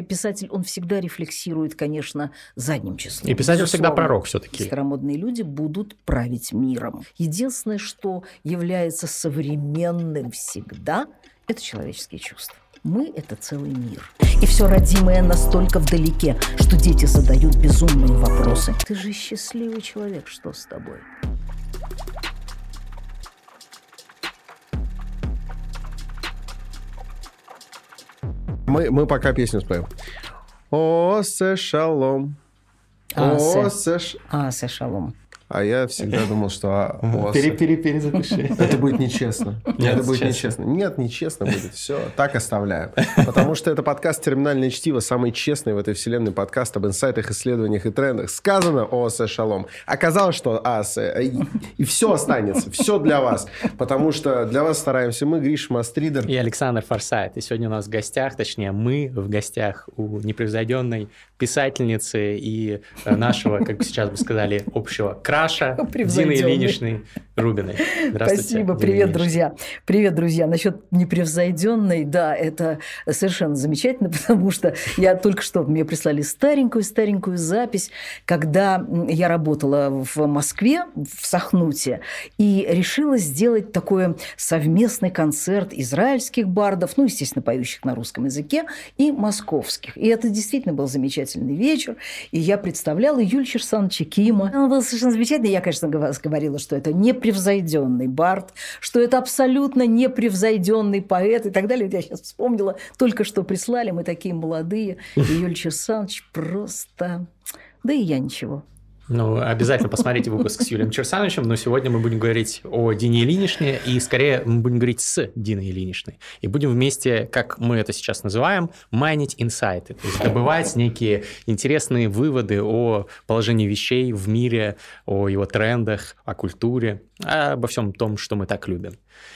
писатель, он всегда рефлексирует, конечно, задним числом. И писатель всегда пророк все-таки. Старомодные люди будут править миром. Единственное, что является современным всегда, это человеческие чувства. Мы – это целый мир. И все родимое настолько вдалеке, что дети задают безумные вопросы. Ты же счастливый человек, что с тобой? Мы, мы пока песню споем. О, се шалом. А, О, се- А, се шалом. А я всегда думал, что а, пере, перезапиши. это будет нечестно. Нет, это будет честно. нечестно. Нет, нечестно будет. Все, так оставляем. Потому что это подкаст «Терминальное чтиво», самый честный в этой вселенной подкаст об инсайтах, исследованиях и трендах. Сказано о Се Шалом. Оказалось, что а, се, и, и все останется. Все для вас. Потому что для вас стараемся мы, Гриша Мастридер. И Александр Форсайт. И сегодня у нас в гостях, точнее, мы в гостях у непревзойденной писательницы и э, нашего, как сейчас бы сказали, общего краша Дины. Ильиничны Рубиной. Здравствуйте. Спасибо, Дина привет, Ильинична. друзья. Привет, друзья. Насчет непревзойденной, да, это совершенно замечательно, потому что я только что, мне прислали старенькую-старенькую запись, когда я работала в Москве, в Сахнуте, и решила сделать такой совместный концерт израильских бардов, ну, естественно, поющих на русском языке, и московских. И это действительно был замечательный вечер, и я представляла Юль Черсановича Кима. Он был совершенно замечательный. Я, конечно, говорила, что это непревзойденный бард, что это абсолютно непревзойденный поэт и так далее. Я сейчас вспомнила, только что прислали, мы такие молодые. И Юль Черсанович просто... Да и я ничего. Ну, обязательно посмотрите выпуск с Юлием Черсановичем, но сегодня мы будем говорить о Дине Ильиничне, и скорее мы будем говорить с Диной Ильиничной. И будем вместе, как мы это сейчас называем, майнить инсайты, то есть добывать некие интересные выводы о положении вещей в мире, о его трендах, о культуре, обо всем том, что мы так любим.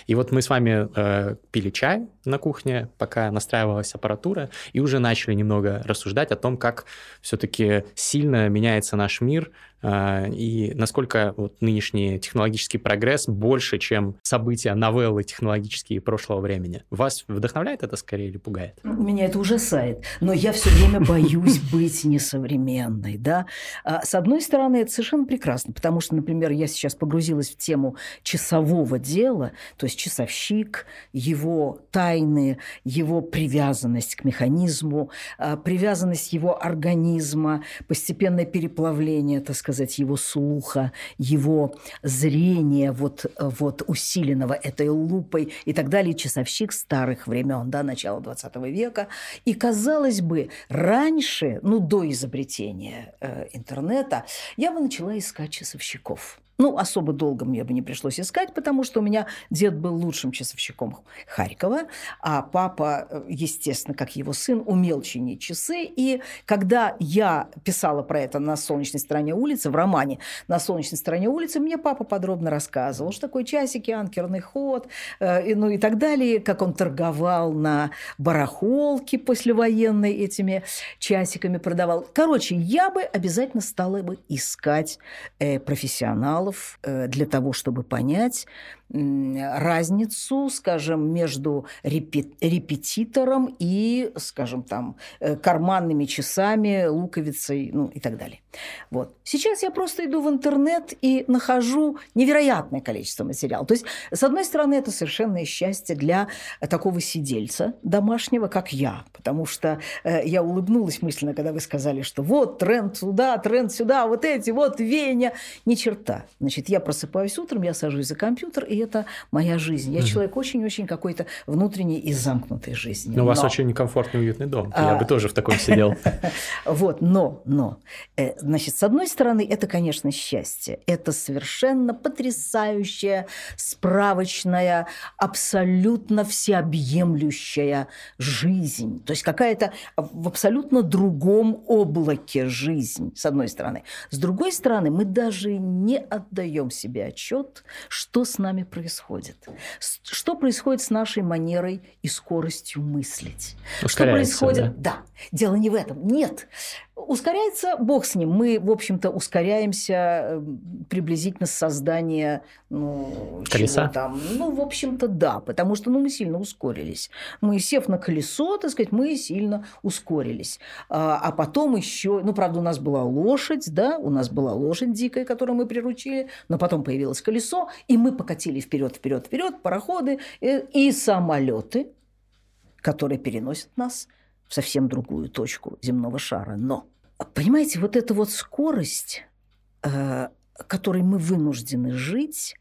И вот мы с вами э, пили чай на кухне, пока настраивалась аппаратура, и уже начали немного рассуждать о том, как все-таки сильно меняется наш мир и насколько вот нынешний технологический прогресс больше, чем события, новеллы технологические прошлого времени. Вас вдохновляет это скорее или пугает? Меня это ужасает, но я все время боюсь быть несовременной, да. А, С одной стороны, это совершенно прекрасно, потому что, например, я сейчас погрузилась в тему часового дела, то есть часовщик, его тайны, его привязанность к механизму, а, привязанность его организма, постепенное переплавление, так сказать, его слуха, его зрения вот, вот усиленного этой лупой и так далее. Часовщик старых времен, да, начала 20 века. И, казалось бы, раньше, ну, до изобретения э, интернета, я бы начала искать часовщиков. Ну, особо долго мне бы не пришлось искать, потому что у меня дед был лучшим часовщиком Харькова, а папа, э, естественно, как его сын, умел чинить часы. И когда я писала про это на «Солнечной стороне улицы», в романе «На солнечной стороне улицы», мне папа подробно рассказывал, что такое часики, анкерный ход, э, ну и так далее, как он торговал на барахолке послевоенной этими часиками продавал. Короче, я бы обязательно стала бы искать э, профессионалов э, для того, чтобы понять разницу, скажем, между репе- репетитором и, скажем, там, э, карманными часами, луковицей, ну и так далее. Вот. Сейчас я просто иду в интернет и нахожу невероятное количество материала. То есть, с одной стороны, это совершенное счастье для такого сидельца домашнего, как я. Потому что э, я улыбнулась мысленно, когда вы сказали, что вот тренд сюда, тренд сюда, вот эти, вот веяния. Ни черта. Значит, я просыпаюсь утром, я сажусь за компьютер, и это моя жизнь. Я человек очень-очень какой-то внутренний и замкнутой жизни. Ну, у вас Но- очень комфортный, уютный дом. Я А. бы тоже в таком сидел. Вот, но, но, э, значит, с одной стороны, это, конечно, счастье. Это совершенно потрясающая, справочная, абсолютно всеобъемлющая жизнь. То есть какая-то в абсолютно другом облаке жизнь, с одной стороны. С другой стороны, мы даже не отдаем себе отчет, что с нами происходит. Что происходит с нашей манерой и скоростью мыслить. Что происходит? Да. Дело не в этом. Нет. Ускоряется, бог с ним. Мы, в общем-то, ускоряемся э, приблизительно с создания ну, колеса. Там. Ну, в общем-то, да, потому что ну, мы сильно ускорились. Мы, сев на колесо, так сказать, мы сильно ускорились. А, а потом еще, ну, правда, у нас была лошадь, да, у нас была лошадь дикая, которую мы приручили, но потом появилось колесо, и мы покатили вперед, вперед, вперед, пароходы и, э, и самолеты, которые переносят нас в совсем другую точку земного шара. Но, понимаете, вот эта вот скорость, э, которой мы вынуждены жить,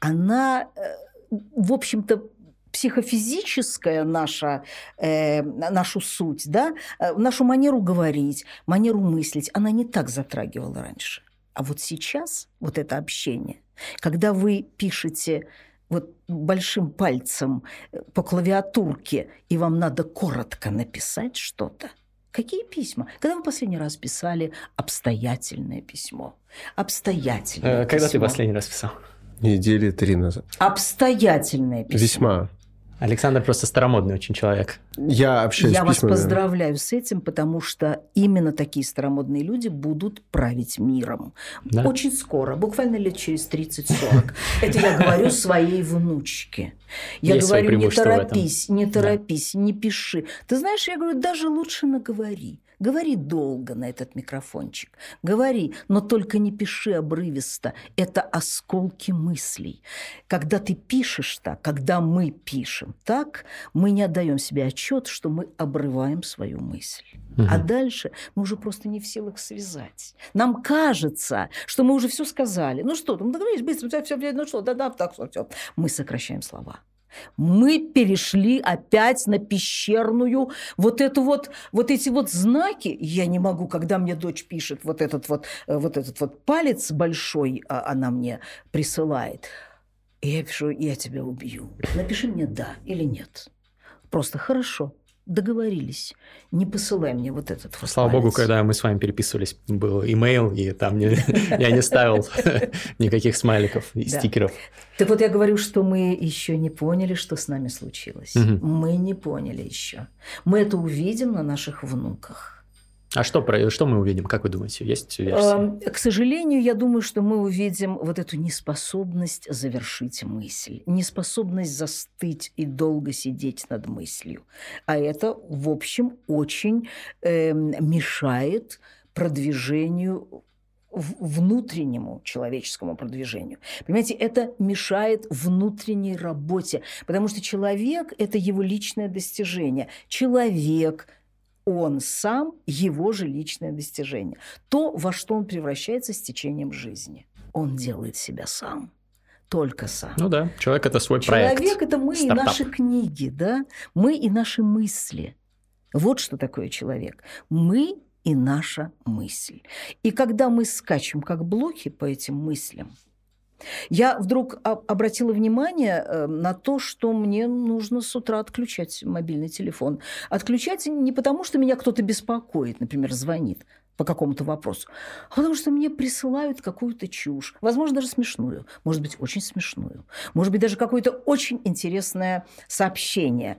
она, э, в общем-то, психофизическая наша, э, нашу суть, да, э, нашу манеру говорить, манеру мыслить, она не так затрагивала раньше. А вот сейчас вот это общение, когда вы пишете вот большим пальцем э, по клавиатурке, и вам надо коротко написать что-то. Какие письма? Когда вы последний раз писали обстоятельное письмо? Обстоятельное э, Когда письмо. ты последний раз писал? Недели три назад. Обстоятельное письмо. Весьма. Александр просто старомодный очень человек. Я общаюсь Я с вас поздравляю с этим, потому что именно такие старомодные люди будут править миром. Да? Очень скоро, буквально лет через 30-40. Это я говорю своей внучке. Я говорю, не торопись, не торопись, не пиши. Ты знаешь, я говорю, даже лучше наговори. Говори долго на этот микрофончик. Говори, но только не пиши обрывисто. Это осколки мыслей. Когда ты пишешь так, когда мы пишем так, мы не отдаем себе отчет, что мы обрываем свою мысль. Мгм. А дальше мы уже просто не в силах связать. Нам кажется, что мы уже все сказали. Ну что, там договорились быстро, все, все, ну что, да, да, так, все, все. Мы сокращаем слова. Мы перешли опять на пещерную вот эту вот, вот эти вот знаки. Я не могу, когда мне дочь пишет вот этот вот, э, вот этот вот палец большой, а, она мне присылает. И я пишу, я тебя убью. Напиши мне да или нет. Просто хорошо. Договорились. Не посылай мне вот этот вот Слава богу, когда мы с вами переписывались, был имейл, и там я не ставил никаких смайликов и стикеров. Так вот я говорю, что мы еще не поняли, что с нами случилось. Мы не поняли еще. Мы это увидим на наших внуках. А что, что мы увидим, как вы думаете? Есть версия? Эм, К сожалению, я думаю, что мы увидим вот эту неспособность завершить мысль, неспособность застыть и долго сидеть над мыслью. А это, в общем, очень эм, мешает продвижению внутреннему человеческому продвижению. Понимаете, это мешает внутренней работе, потому что человек – это его личное достижение. Человек он сам его же личное достижение. То, во что он превращается с течением жизни. Он делает себя сам. Только сам. Ну да, человек это свой проект. Человек это мы и стартап. наши книги, да? Мы и наши мысли. Вот что такое человек. Мы и наша мысль. И когда мы скачем как блоки по этим мыслям, я вдруг обратила внимание э, на то, что мне нужно с утра отключать мобильный телефон. Отключать не потому, что меня кто-то беспокоит, например, звонит по какому-то вопросу, а потому что мне присылают какую-то чушь, возможно, даже смешную, может быть, очень смешную, может быть, даже какое-то очень интересное сообщение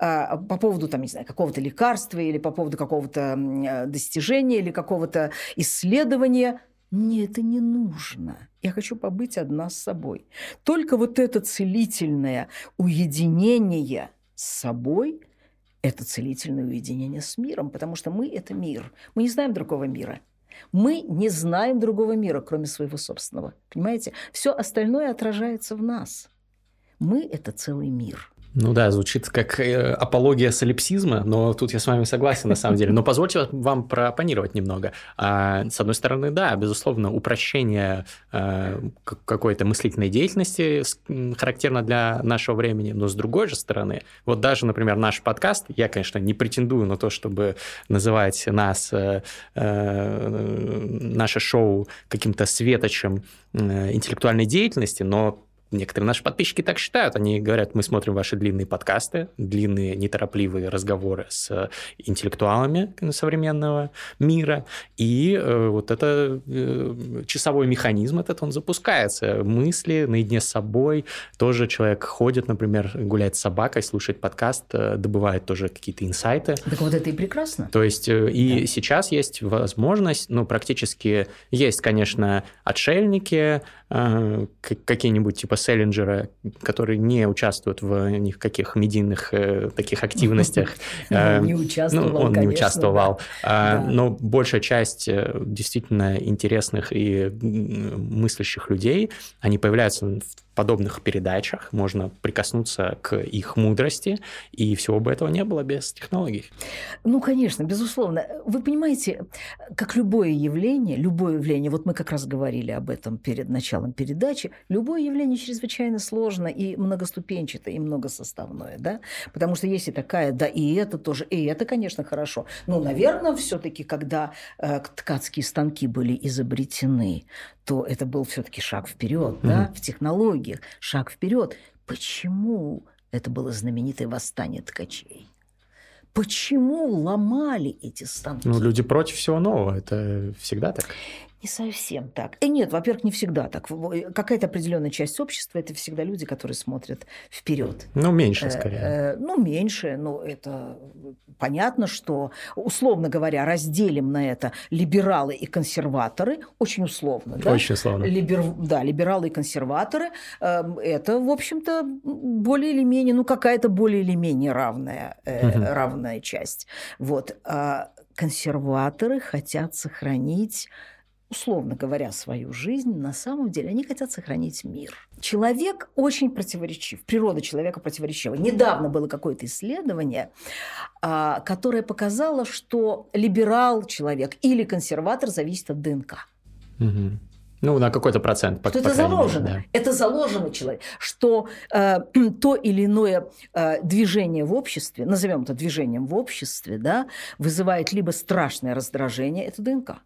а, по поводу, там, не знаю, какого-то лекарства или по поводу какого-то э, достижения или какого-то исследования. Мне это не нужно. Я хочу побыть одна с собой. Только вот это целительное уединение с собой – это целительное уединение с миром, потому что мы – это мир. Мы не знаем другого мира. Мы не знаем другого мира, кроме своего собственного. Понимаете? Все остальное отражается в нас. Мы – это целый мир. Ну да, звучит как э, апология солипсизма, но тут я с вами согласен на самом деле. Но позвольте вам проопонировать немного. А, с одной стороны, да, безусловно, упрощение э, какой-то мыслительной деятельности характерно для нашего времени, но с другой же стороны, вот даже, например, наш подкаст, я, конечно, не претендую на то, чтобы называть нас, э, наше шоу каким-то светочем интеллектуальной деятельности, но некоторые наши подписчики так считают. Они говорят, мы смотрим ваши длинные подкасты, длинные неторопливые разговоры с интеллектуалами современного мира, и э, вот это э, часовой механизм этот, он запускается. Мысли наедине с собой. Тоже человек ходит, например, гуляет с собакой, слушает подкаст, э, добывает тоже какие-то инсайты. Так вот это и прекрасно. То есть э, и да. сейчас есть возможность, ну, практически есть, конечно, отшельники, э, какие-нибудь типа Селлинджера, которые не участвуют в никаких медийных э, таких активностях. Э, не участвовал, Ну, он не участвовал. А, но большая часть действительно интересных и мыслящих людей, они появляются в подобных передачах, можно прикоснуться к их мудрости, и всего бы этого не было без технологий. Ну, конечно, безусловно. Вы понимаете, как любое явление, любое явление, вот мы как раз говорили об этом перед началом передачи, любое явление чрезвычайно сложно и многоступенчатое, и многосоставное, да, потому что есть и такая, да, и это тоже, и это, конечно, хорошо. Но, наверное, все-таки, когда э, ткацкие станки были изобретены, то это был все-таки шаг вперед, mm-hmm. да, в технологиях, шаг вперед. Почему это было знаменитое восстание ткачей? Почему ломали эти станки? Ну, люди против всего нового, это всегда так. Не совсем так. И нет, во-первых, не всегда так. Какая-то определенная часть общества это всегда люди, которые смотрят вперед. Ну, меньше, скорее. Э, э, ну, меньше. Ну, это понятно, что, условно говоря, разделим на это либералы и консерваторы, очень условно. Да? Очень условно. Либер... Да, либералы и консерваторы, э, это, в общем-то, более или менее, ну, какая-то более или менее равная, угу. равная часть. Вот. А консерваторы хотят сохранить условно говоря, свою жизнь, на самом деле они хотят сохранить мир. Человек очень противоречив, природа человека противоречива. Недавно было какое-то исследование, а, которое показало, что либерал человек или консерватор зависит от ДНК. Угу. Ну, на какой-то процент. По, что по это заложено. Мере, да. Это заложено человек. Что э, то или иное э, движение в обществе, назовем это движением в обществе, да, вызывает либо страшное раздражение, это ДНК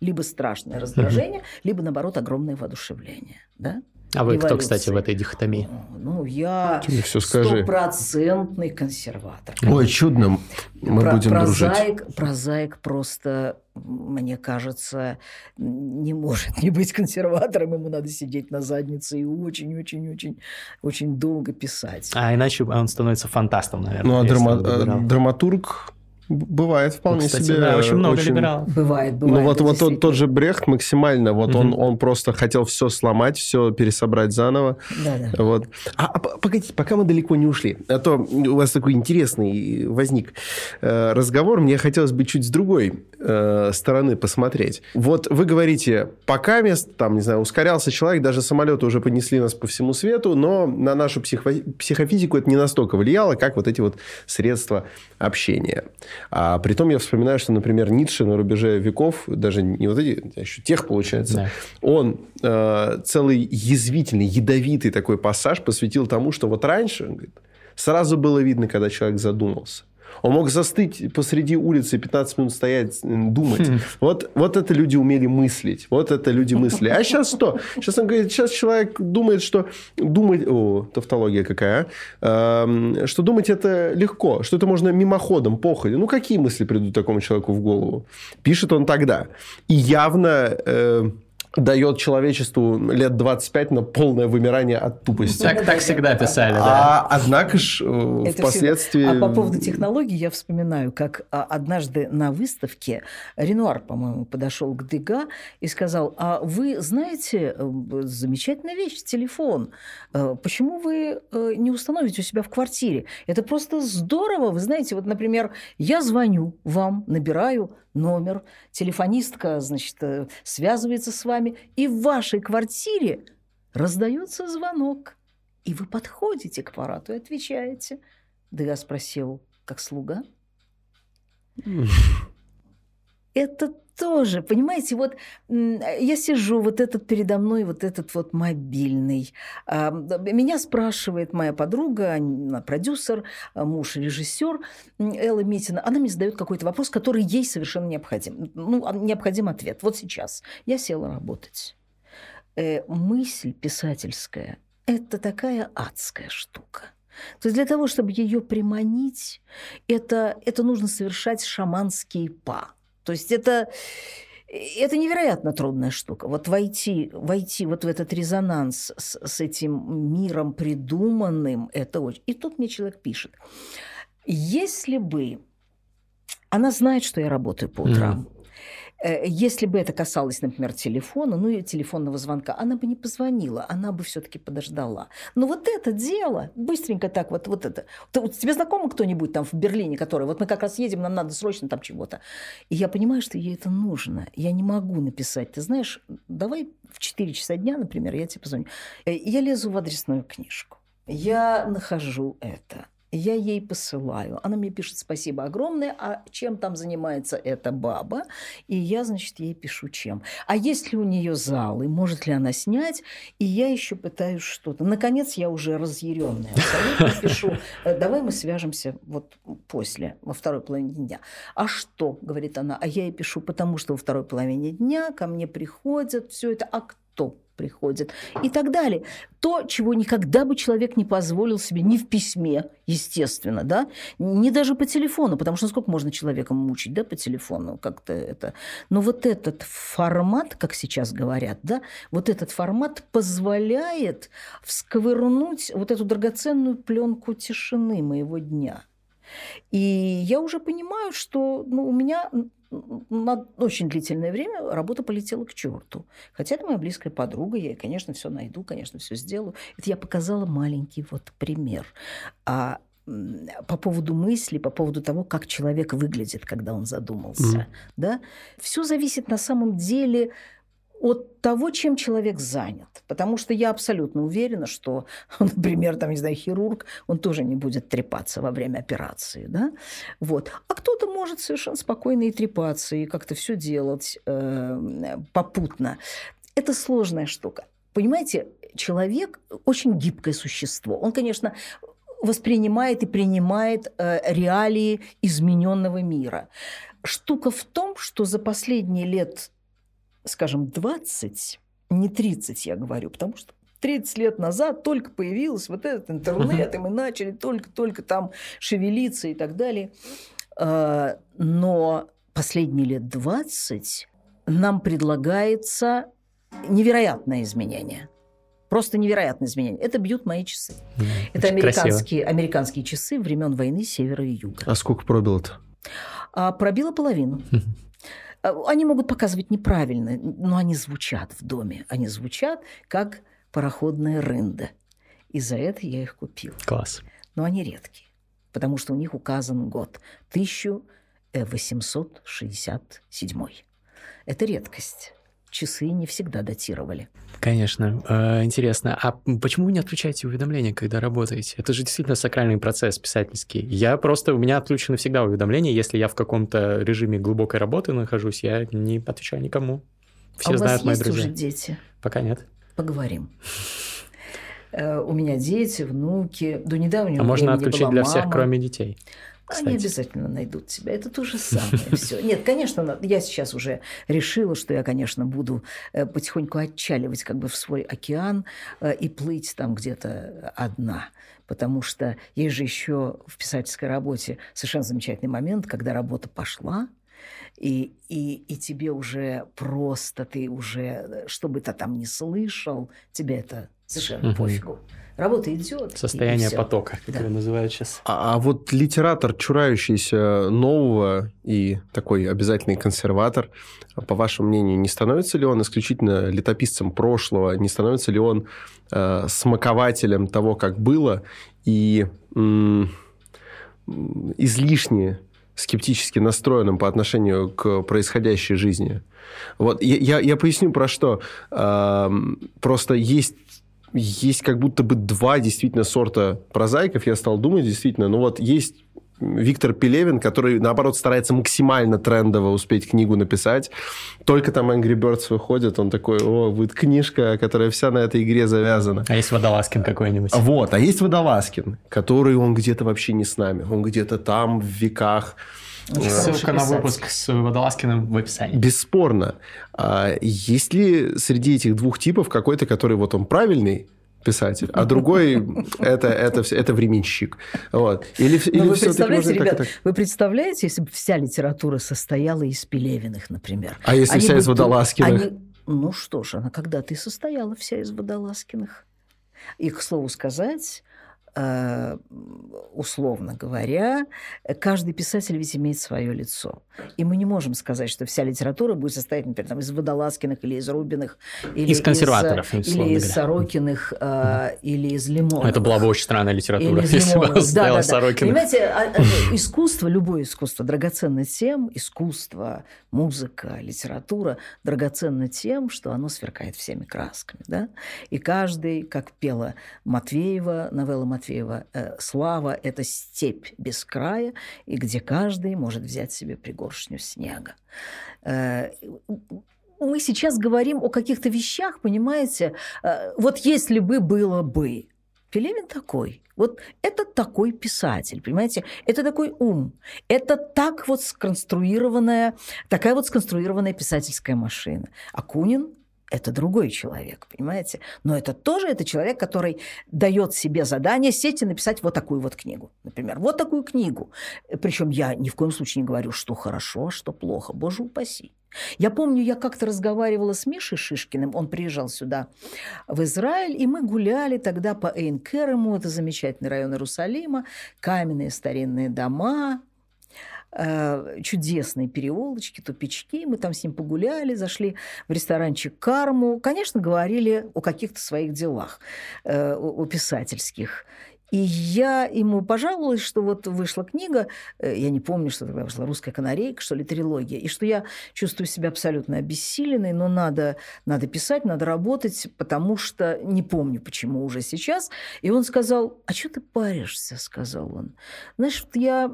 либо страшное раздражение, либо, наоборот, огромное воодушевление. Да? А вы кто, кстати, в этой дихотомии? Ну, я стопроцентный консерватор. Конечно. Ой, чудно. Мы Про, будем прозаик, дружить. Прозаик просто, мне кажется, не может не быть консерватором. Ему надо сидеть на заднице и очень-очень-очень очень долго писать. А иначе он становится фантастом, наверное. Ну, а драма- драматург Бывает вполне Кстати, себе. Да, очень много очень... либералов. Бывает, бывает. Ну вот, вот тот, тот же Брехт максимально, вот угу. он, он просто хотел все сломать, все пересобрать заново. Да, да. Вот. А, а погодите, пока мы далеко не ушли, а то у вас такой интересный возник э, разговор, мне хотелось бы чуть с другой э, стороны посмотреть. Вот вы говорите, пока мест, там, не знаю, ускорялся человек, даже самолеты уже понесли нас по всему свету, но на нашу психо психофизику это не настолько влияло, как вот эти вот средства общения. А при том я вспоминаю, что, например, Ницше на рубеже веков, даже не вот эти, а еще тех, получается, да. он э, целый язвительный, ядовитый такой пассаж посвятил тому, что вот раньше, он говорит, сразу было видно, когда человек задумался. Он мог застыть посреди улицы, 15 минут стоять, думать. Хм. Вот, вот это люди умели мыслить. Вот это люди мысли. А сейчас что? Сейчас он говорит, сейчас человек думает, что думать... О, тавтология какая. А? что думать это легко. Что это можно мимоходом, походе. Ну, какие мысли придут такому человеку в голову? Пишет он тогда. И явно... Э, дает человечеству лет 25 на полное вымирание от тупости. Так, так всегда писали, да. А, однако ж э, впоследствии... А по поводу технологий я вспоминаю, как а, однажды на выставке Ренуар, по-моему, подошел к Дега и сказал, а вы знаете, э, замечательная вещь, телефон. Э, почему вы не установите у себя в квартире? Это просто здорово. Вы знаете, вот, например, я звоню вам, набираю номер, телефонистка, значит, э, связывается с вами, и в вашей квартире раздается звонок, и вы подходите к аппарату и отвечаете. Да я спросил, как слуга? Это тоже, понимаете, вот я сижу, вот этот передо мной, вот этот вот мобильный. А, меня спрашивает моя подруга, продюсер, а, муж режиссер Элла Митина. Она мне задает какой-то вопрос, который ей совершенно необходим. Ну, а, необходим ответ. Вот сейчас я села работать. Э, мысль писательская это такая адская штука. То есть для того, чтобы ее приманить, это, это нужно совершать шаманские па. То есть это, это невероятно трудная штука. Вот войти, войти вот в этот резонанс с, с этим миром придуманным, это очень... И тут мне человек пишет, если бы она знает, что я работаю по утрам, mm если бы это касалось, например, телефона, ну и телефонного звонка, она бы не позвонила, она бы все-таки подождала. Но вот это дело, быстренько так вот, вот это. Вот, тебе знакомо кто-нибудь там в Берлине, который, вот мы как раз едем, нам надо срочно там чего-то. И я понимаю, что ей это нужно. Я не могу написать, ты знаешь, давай в 4 часа дня, например, я тебе позвоню. Э, я лезу в адресную книжку. Я нахожу это я ей посылаю. Она мне пишет спасибо огромное, а чем там занимается эта баба? И я, значит, ей пишу чем. А есть ли у нее залы, может ли она снять? И я еще пытаюсь что-то. Наконец, я уже разъяренная абсолютно пишу, «Э, давай мы свяжемся вот после, во второй половине дня. А что, говорит она, а я ей пишу, потому что во второй половине дня ко мне приходят все это, а приходит и так далее. То, чего никогда бы человек не позволил себе ни в письме, естественно, да, не даже по телефону, потому что сколько можно человека мучить, да, по телефону, как-то это. Но вот этот формат, как сейчас говорят, да, вот этот формат позволяет всковырнуть вот эту драгоценную пленку тишины моего дня. И я уже понимаю, что ну, у меня на очень длительное время работа полетела к черту. Хотя это моя близкая подруга, я, конечно, все найду, конечно, все сделаю. Это я показала маленький вот пример. А по поводу мысли, по поводу того, как человек выглядит, когда он задумался, mm. да, все зависит на самом деле от того, чем человек занят. Потому что я абсолютно уверена, что, например, там, не знаю, хирург, он тоже не будет трепаться во время операции. Да? Вот. А кто-то может совершенно спокойно и трепаться, и как-то все делать э, попутно. Это сложная штука. Понимаете, человек очень гибкое существо. Он, конечно, воспринимает и принимает э, реалии измененного мира. Штука в том, что за последние лет скажем, 20, не 30 я говорю, потому что 30 лет назад только появился вот этот интернет, и мы начали только-только там шевелиться и так далее. А, но последние лет 20 нам предлагается невероятное изменение. Просто невероятное изменение. Это бьют мои часы. Mm, Это американские, американские часы времен войны севера и юга. А сколько пробило-то? А, пробило половину. Э, они могут показывать неправильно, но они звучат в доме. Они звучат как пароходная рында. И за это я их купил. Класс. Но они редкие, потому что у них указан год 1867. Это редкость часы не всегда датировали. Конечно. Э, интересно. А почему вы не отключаете уведомления, когда работаете? Это же действительно сакральный процесс писательский. Я просто... У меня отключены всегда уведомления. Если я в каком-то режиме глубокой работы нахожусь, я не отвечаю никому. Все а знают у вас мои есть друзья. уже дети? Пока нет. Поговорим. Э, у меня дети, внуки. До недавнего А можно отключить для мама. всех, кроме детей? Кстати. Они обязательно найдут тебя. Это то же самое все. Нет, конечно, я сейчас уже решила, что я, конечно, буду э, потихоньку отчаливать как бы в свой океан э, и плыть там где-то одна. Потому что есть же еще в писательской работе совершенно замечательный момент, когда работа пошла, и, и, и тебе уже просто, ты уже, что бы ты там не слышал, тебе это совершенно угу. пофигу. Работа идет. Состояние потока, как да. его называют сейчас. А, а вот литератор, чурающийся нового и такой обязательный консерватор, по вашему мнению, не становится ли он исключительно летописцем прошлого? Не становится ли он э, смакователем того, как было, и м- излишне скептически настроенным по отношению к происходящей жизни. Вот я, я, я поясню про что. Э, просто есть есть как будто бы два действительно сорта прозаиков. Я стал думать, действительно, ну вот есть Виктор Пелевин, который, наоборот, старается максимально трендово успеть книгу написать. Только там Angry Birds выходит, он такой, о, будет книжка, которая вся на этой игре завязана. А есть Водолазкин какой-нибудь? Вот, а есть Водолазкин, который он где-то вообще не с нами. Он где-то там, в веках. Ссылка на выпуск с Водолазкиным в описании. Бесспорно. А есть ли среди этих двух типов какой-то, который вот он правильный, писатель, а другой это, это, это временщик. Вот. Или, Но или вы представляете, так ребят, так? вы представляете, если бы вся литература состояла из Пелевиных, например? А если Они вся из Водолазкиных? они- Ну что ж, она когда-то и состояла вся из Водолазкиных. И, к слову сказать, условно говоря, каждый писатель ведь имеет свое лицо. И мы не можем сказать, что вся литература будет состоять, например, там, из Водолазкиных или из Рубиных, или Из консерваторов, из, или из говоря. Сорокиных, э, или из Лимонов. Это была бы очень странная литература, если бы Да, да, да. Сорокина. Понимаете, а- а, искусство, любое искусство драгоценно тем, искусство, музыка, литература драгоценно тем, что оно сверкает всеми красками. Да? И каждый, как пела Матвеева, новелла Матвеева, э, «Слава – это степь без края, и где каждый может взять себе пригоршню снега». Э, мы сейчас говорим о каких-то вещах, понимаете, э, вот если бы было бы. Пелевин такой. Вот это такой писатель, понимаете? Это такой ум. Это так вот сконструированная, такая вот сконструированная писательская машина. Акунин это другой человек, понимаете? Но это тоже это человек, который дает себе задание сесть и написать вот такую вот книгу. Например, вот такую книгу. Причем я ни в коем случае не говорю, что хорошо, а что плохо. Боже упаси. Я помню, я как-то разговаривала с Мишей Шишкиным, он приезжал сюда, в Израиль, и мы гуляли тогда по Эйнкерему, это замечательный район Иерусалима, каменные старинные дома, чудесные переулочки, тупички. Мы там с ним погуляли, зашли в ресторанчик «Карму». Конечно, говорили о каких-то своих делах, э, о писательских. И я ему пожаловалась, что вот вышла книга, э, я не помню, что тогда вышла «Русская канарейка», что ли, трилогия, и что я чувствую себя абсолютно обессиленной, но надо, надо писать, надо работать, потому что не помню, почему уже сейчас. И он сказал, а что ты паришься, сказал он. Знаешь, вот я,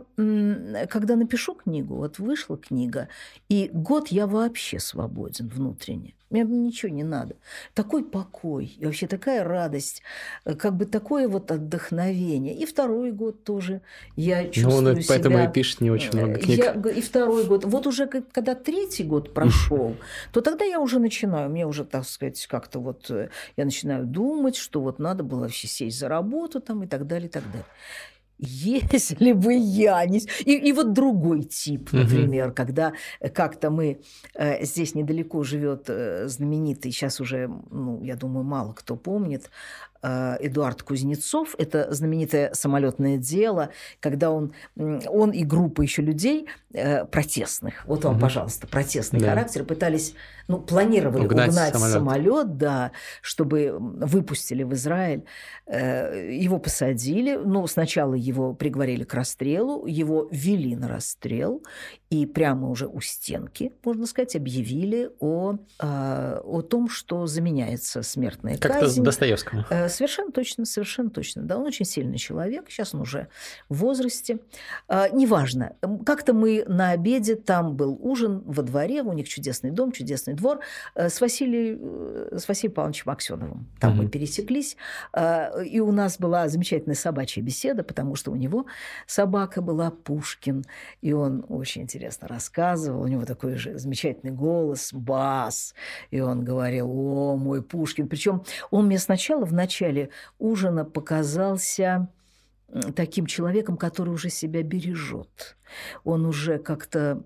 когда напишу книгу, вот вышла книга, и год я вообще свободен внутренне. Мне ничего не надо. Такой покой, и вообще такая радость, э, как бы такое вот отдохновение. И второй год тоже я Ну, чувствую он поэтому себя... и пишет не очень много Э, книг. Я и второй год. Вот уже когда третий год прошел, то тогда я уже начинаю, мне уже, так сказать, как-то вот э, я начинаю думать, что вот надо было вообще сесть за работу там и так далее, и так далее. Если бы я не... И, и вот другой тип, например, когда э, как-то мы... э, здесь недалеко живет знаменитый, сейчас уже, ну, я думаю, мало кто помнит, Эдуард Кузнецов. Это знаменитое самолетное дело, когда он, он и группа еще людей э, протестных, вот вам, Мгм. пожалуйста, протестный Да. характер, пытались, ну, планировали Угнать угнать, самолет. самолет, да, чтобы выпустили в Израиль. Э, Его посадили, ну, сначала его приговорили к расстрелу, его вели на расстрел, и прямо уже у стенки, можно сказать, объявили о, о том, что заменяется смертная Как-то казнь. Достоевскому. Э, Совершенно точно, совершенно точно. Да, он очень сильный человек. Сейчас он уже в возрасте. А, Неважно. Как-то мы на обеде, там был ужин во дворе, у них чудесный дом, чудесный двор, э, с Василием, э, с Василием Павловичем Аксеновым. Там мы Мгм. пересеклись. И у нас была замечательная собачья беседа, потому что у него собака была Пушкин. И он очень интересно рассказывал. У него такой же замечательный голос, бас. И он говорил, о, мой Пушкин. Причем он мне сначала в начале ужина показался таким человеком, который уже себя бережет. Он уже как-то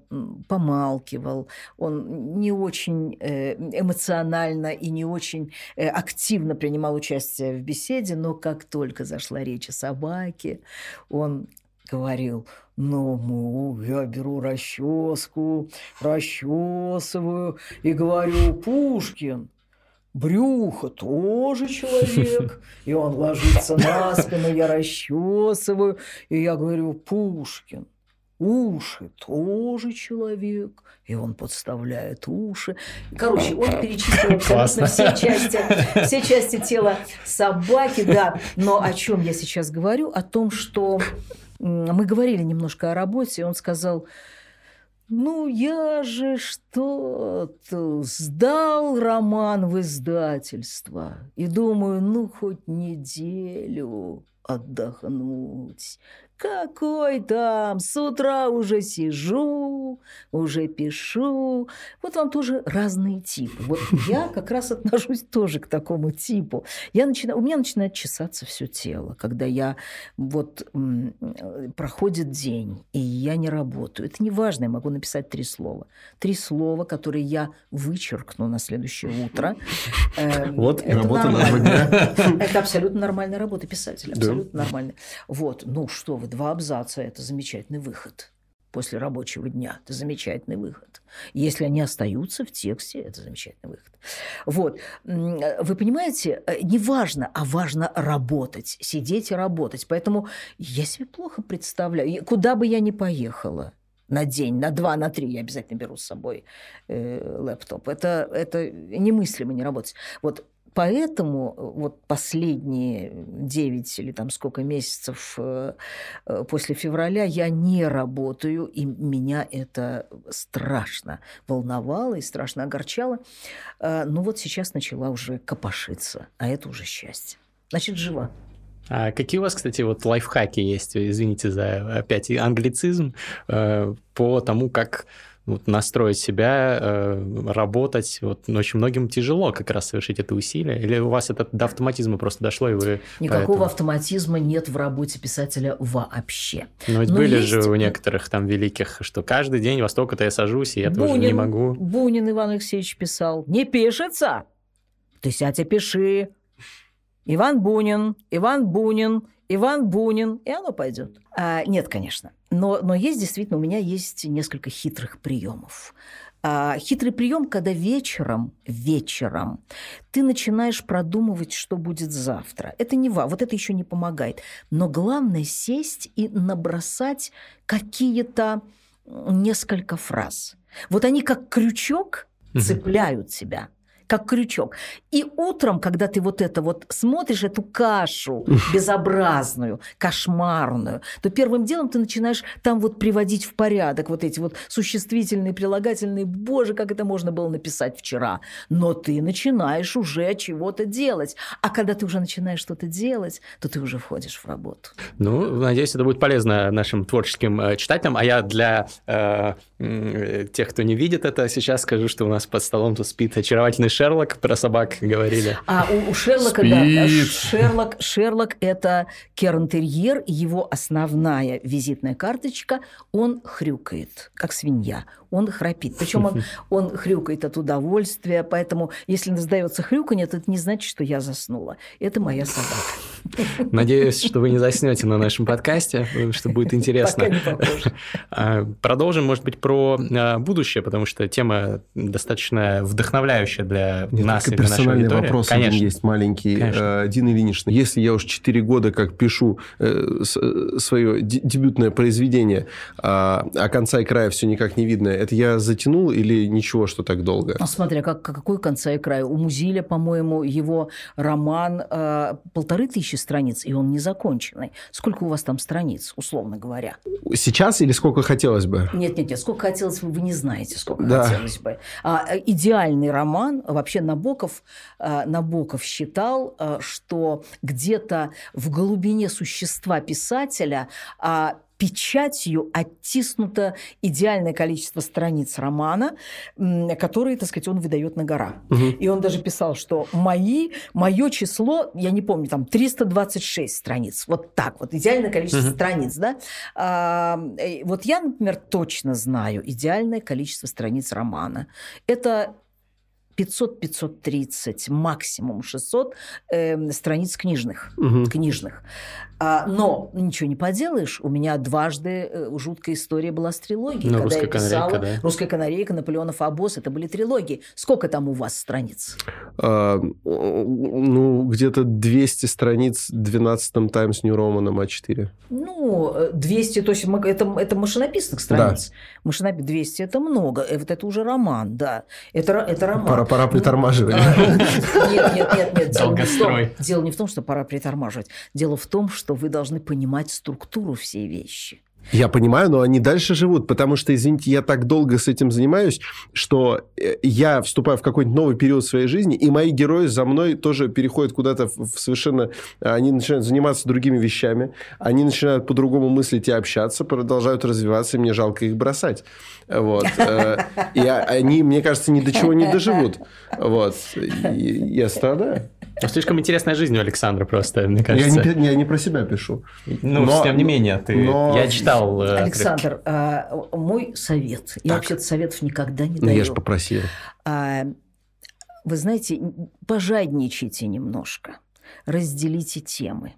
помалкивал, он не очень э, эмоционально и не очень э, активно принимал участие в беседе, но как только зашла речь о собаке, он говорил, ну, му, я беру расческу, расчесываю и говорю, Пушкин, Брюхо тоже человек. И он ложится на спину, я расчесываю. И я говорю, Пушкин, уши тоже человек. И он подставляет уши. Короче, он перечислил абсолютно все части, все части тела собаки, да. Но о чем я сейчас говорю? О том, что мы говорили немножко о работе, и он сказал, ну, я же что-то сдал роман в издательство. И думаю, ну, хоть неделю отдохнуть. Какой там? С утра уже сижу, уже пишу. Вот вам тоже разные типы. Вот я как раз отношусь тоже к такому типу. Я начинаю, у меня начинает чесаться все тело, когда я вот проходит день, и я не работаю. Это не важно, я могу написать три слова. Три слова, которые я вычеркну на следующее утро. Эм, вот, работа нормальная. Это абсолютно нормальная работа писателя. Абсолютно нормальная. Вот, ну что вы, два абзаца – это замечательный выход после рабочего дня. Это замечательный выход. Если они остаются в тексте, это замечательный выход. Вот. Вы понимаете, э, не важно, а важно работать, сидеть и работать. Поэтому я себе плохо представляю, куда бы я ни поехала – на день, на два, на три я обязательно беру с собой э, лэптоп. Это, это немыслимо не работать. Вот Поэтому э, вот последние 9 или там сколько месяцев э, э, после февраля я не работаю, и меня это страшно волновало и страшно огорчало. Ну вот сейчас начала уже копошиться, а это уже счастье. Значит, жива. А какие у вас, кстати, вот лайфхаки есть, извините за опять англицизм, по тому, как вот настроить себя, э, работать. Вот очень многим тяжело как раз совершить это усилие. Или у вас это до автоматизма просто дошло, и вы... Никакого поэтому... автоматизма нет в работе писателя вообще. Но ведь Но были есть... же у некоторых там великих, что каждый день во столько-то я сажусь, и я Бунин, тоже не могу. Бунин Иван Алексеевич писал, не пишется, ты сядь и пиши. Иван Бунин, Иван Бунин, Иван Бунин, и оно пойдет. А, нет, конечно. Но, но есть действительно, у меня есть несколько хитрых приемов. А, хитрый прием, когда вечером, вечером ты начинаешь продумывать, что будет завтра. Это не ва, вот это еще не помогает. Но главное сесть и набросать какие-то несколько фраз. Вот они как крючок цепляют себя как крючок. И утром, когда ты вот это вот смотришь, эту кашу безобразную, кошмарную, то первым делом ты начинаешь там вот приводить в порядок вот эти вот существительные, прилагательные. Боже, как это можно было написать вчера. Но ты начинаешь уже чего-то делать. А когда ты уже начинаешь что-то делать, то ты уже входишь в работу. Ну, надеюсь, это будет полезно нашим творческим э, читателям. А я для э, тех, кто не видит это, сейчас скажу, что у нас под столом тут спит очаровательный Шерлок про собак говорили. А у, у Шерлока, Спит. да, Шерлок, Шерлок – это керн-терьер, его основная визитная карточка, он хрюкает, как свинья, он храпит. Причем он, он хрюкает от удовольствия, поэтому если сдается хрюканье, то это не значит, что я заснула. Это моя собака. Надеюсь, что вы не заснете на нашем подкасте, что будет интересно. А, продолжим, может быть, про а, будущее, потому что тема достаточно вдохновляющая для для нас и для нашей аудитории. вопрос Конечно. один есть маленький. Конечно. Э, Дина Ильинична, если я уж 4 года как пишу э, свое дебютное произведение, а, а конца и края все никак не видно, это я затянул или ничего, что так долго? Ну, смотря, как, какой конца и края. У Музиля, по-моему, его роман э, полторы тысячи страниц, и он не законченный. Сколько у вас там страниц, условно говоря? Сейчас или сколько хотелось бы? Нет, нет, нет, сколько хотелось бы, вы не знаете, сколько да. хотелось бы. А, идеальный роман Вообще Набоков, э, Набоков считал, э, что где-то в глубине существа писателя а, печатью оттиснуто идеальное количество страниц романа, которые, так сказать, он выдает на гора. Угу. И он даже писал, что мои, мое число, я не помню, там 326 страниц. Вот так вот, идеальное количество угу. страниц, да. А, э, вот я, например, точно знаю идеальное количество страниц романа. Это 500-530, максимум 600 э, страниц книжных. Угу. книжных. А, но ничего не поделаешь, у меня дважды э, жуткая история была с трилогией. Ну, когда я писала да? «Русская канарейка», «Наполеонов обоз», это были трилогии. Сколько там у вас страниц? А, ну, где-то 200 страниц в 12-м Times New Roman А4. Ну, 200, то есть это, это машинописных страниц. Да. Машинопис 200 – это много. Э, вот это уже роман, да. Это, это роман. Пора, пора притормаживать. Нет, нет, нет. нет. Дело, не в том, дело не в том, что пора притормаживать. Дело в том, что вы должны понимать структуру всей вещи. Я понимаю, но они дальше живут, потому что, извините, я так долго с этим занимаюсь, что э, я вступаю в какой-нибудь новый период своей жизни, и мои герои за мной тоже переходят куда-то в совершенно... Они начинают заниматься другими вещами, они начинают по-другому мыслить и общаться, продолжают развиваться, и мне жалко их бросать. Вот. Э, и они, мне кажется, ни до чего не доживут. Вот. Я страдаю. Ну, слишком интересная жизнь у Александра просто, мне кажется. Я не, я не про себя пишу. Ну, но, тем не менее, ты... Но... Я читал... Э, Александр, а, мой совет. Я вообще-то советов никогда не даю. Ну, я же попросил. А, вы знаете, пожадничайте немножко. Разделите темы.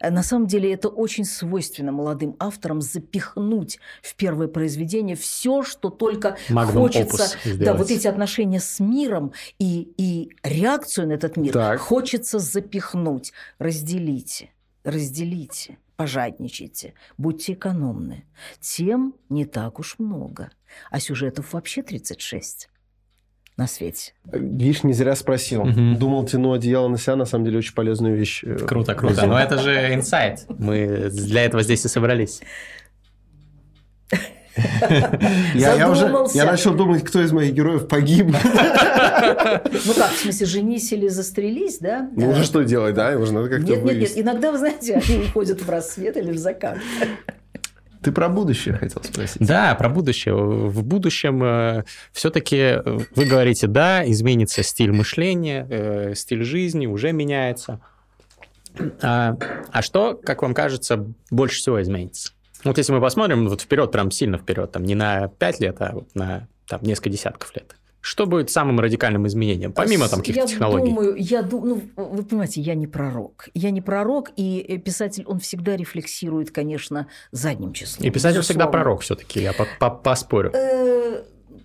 Э, на самом деле это очень свойственно молодым авторам запихнуть в первое произведение все, что только Magnum хочется. Да, вот эти отношения с миром и, и реакцию на этот мир так. хочется запихнуть. Разделите, разделите пожадничайте, будьте экономны. Тем не так уж много, а сюжетов вообще 36 на свете. Видишь, не зря спросил. Угу. Думал, тяну одеяло на себя, на самом деле очень полезную вещь. Э, круто, круто. Но это же инсайт. Мы для этого здесь и собрались. Я, я уже я начал думать, кто из моих героев погиб. Ну как, в смысле, женись или застрелись, да? Ну уже что делать, да? Его же надо как-то Нет, нет, нет. Иногда, вы знаете, они уходят в рассвет или в закат. Ты про будущее хотел спросить. Да, про будущее. В будущем э, все-таки э, вы говорите, да, изменится стиль мышления, э, стиль жизни уже меняется. А, а что, как вам кажется, больше всего изменится? Вот если мы посмотрим вот вперед, прям сильно вперед, там не на 5 лет, а вот на там, несколько десятков лет. Что будет самым радикальным изменением, помимо там каких-то я технологий? Думаю, я думаю, ну, вы понимаете, я не пророк. Я не пророк, и э, писатель, он всегда рефлексирует, конечно, задним числом. И писатель безусловно. всегда пророк все-таки, я поспорю. Э,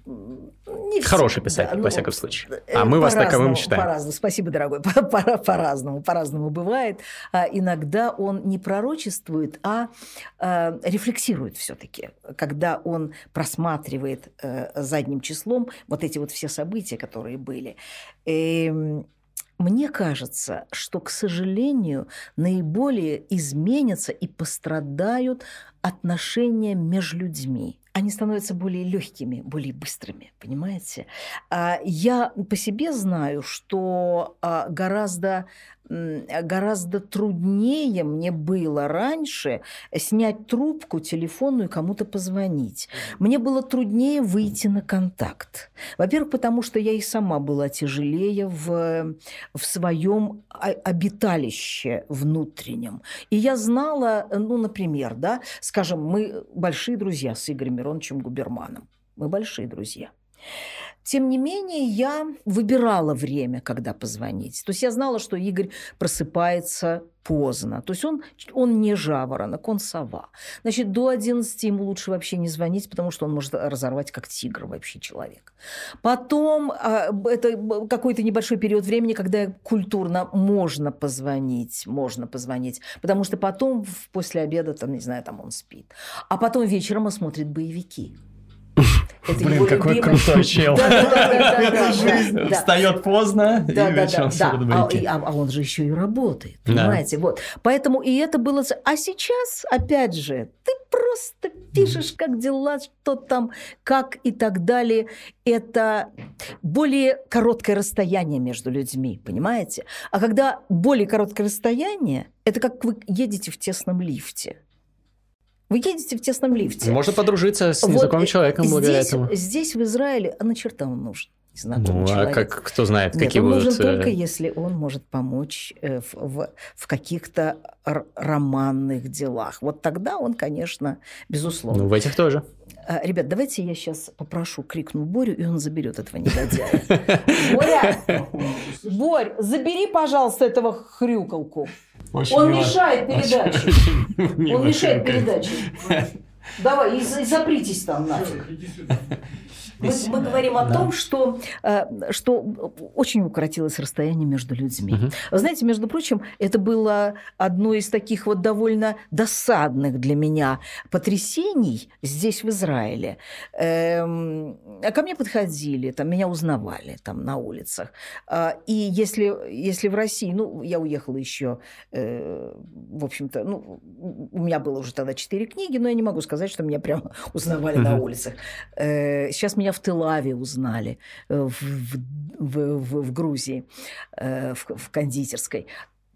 не Хороший писатель, да, во ну, всяком случае. Э, а мы вас таковым считаем. По-разному. Спасибо, дорогой. По-разному. По-разному бывает. А иногда он не пророчествует, а, а рефлексирует все-таки. Когда он просматривает а, задним числом вот эти вот все события, которые были. И, эм, мне кажется, что, к сожалению, наиболее изменятся и пострадают отношения между людьми они становятся более легкими, более быстрыми, понимаете? А я по себе знаю, что а, гораздо гораздо труднее мне было раньше снять трубку телефонную и кому-то позвонить. Мне было труднее выйти на контакт. Во-первых, потому что я и сама была тяжелее в, в своем обиталище внутреннем. И я знала, ну, например, да, скажем, мы большие друзья с Игорем Мироновичем Губерманом. Мы большие друзья. Тем не менее, я выбирала время, когда позвонить. То есть я знала, что Игорь просыпается поздно. То есть он, он не жаворонок, он сова. Значит, до 11 ему лучше вообще не звонить, потому что он может разорвать как тигр вообще человек. Потом а, это какой-то небольшой период времени, когда культурно можно позвонить, можно позвонить, потому что потом после обеда, там, не знаю, там он спит. А потом вечером он смотрит боевики. Это Блин, какой любимый. крутой чел. Встает поздно и вечером а, а, а он же еще и работает, понимаете? Вот. Поэтому и это было... А сейчас, опять же, ты просто пишешь, как дела, что там, как и так далее. Это более короткое расстояние между людьми, понимаете? А когда более короткое расстояние, это как вы едете в тесном лифте. Вы едете в тесном лифте. Можно подружиться с незнакомым вот человеком благодаря здесь, этому. Здесь, в Израиле, а на черта он нужен? ну, человек. а как, кто знает, Нет, какие он будут... нужен только если он может помочь э, в, в, в каких-то романных делах. Вот тогда он, конечно, безусловно. Ну, в этих тоже. А, ребят, давайте я сейчас попрошу, крикну Борю, и он заберет этого негодяя. Боря! Борь, забери, пожалуйста, этого хрюкалку. Очень Он мило. мешает передаче. Он мешает передаче. Давай, и, и запритесь там нафиг. Мы, мы говорим о да. том, что, э, что очень укоротилось расстояние между людьми. Угу. знаете, между прочим, это было одно из таких вот довольно досадных для меня потрясений здесь, в Израиле. Эм, а ко мне подходили, там, меня узнавали там, на улицах. А, и если, если в России, ну, я уехала еще, э, в общем-то, ну, у меня было уже тогда четыре книги, но я не могу сказать, что меня прямо узнавали угу. на улицах. Э, сейчас меня в Телаве узнали, э, в, в, в, в Грузии, э, в, в кондитерской.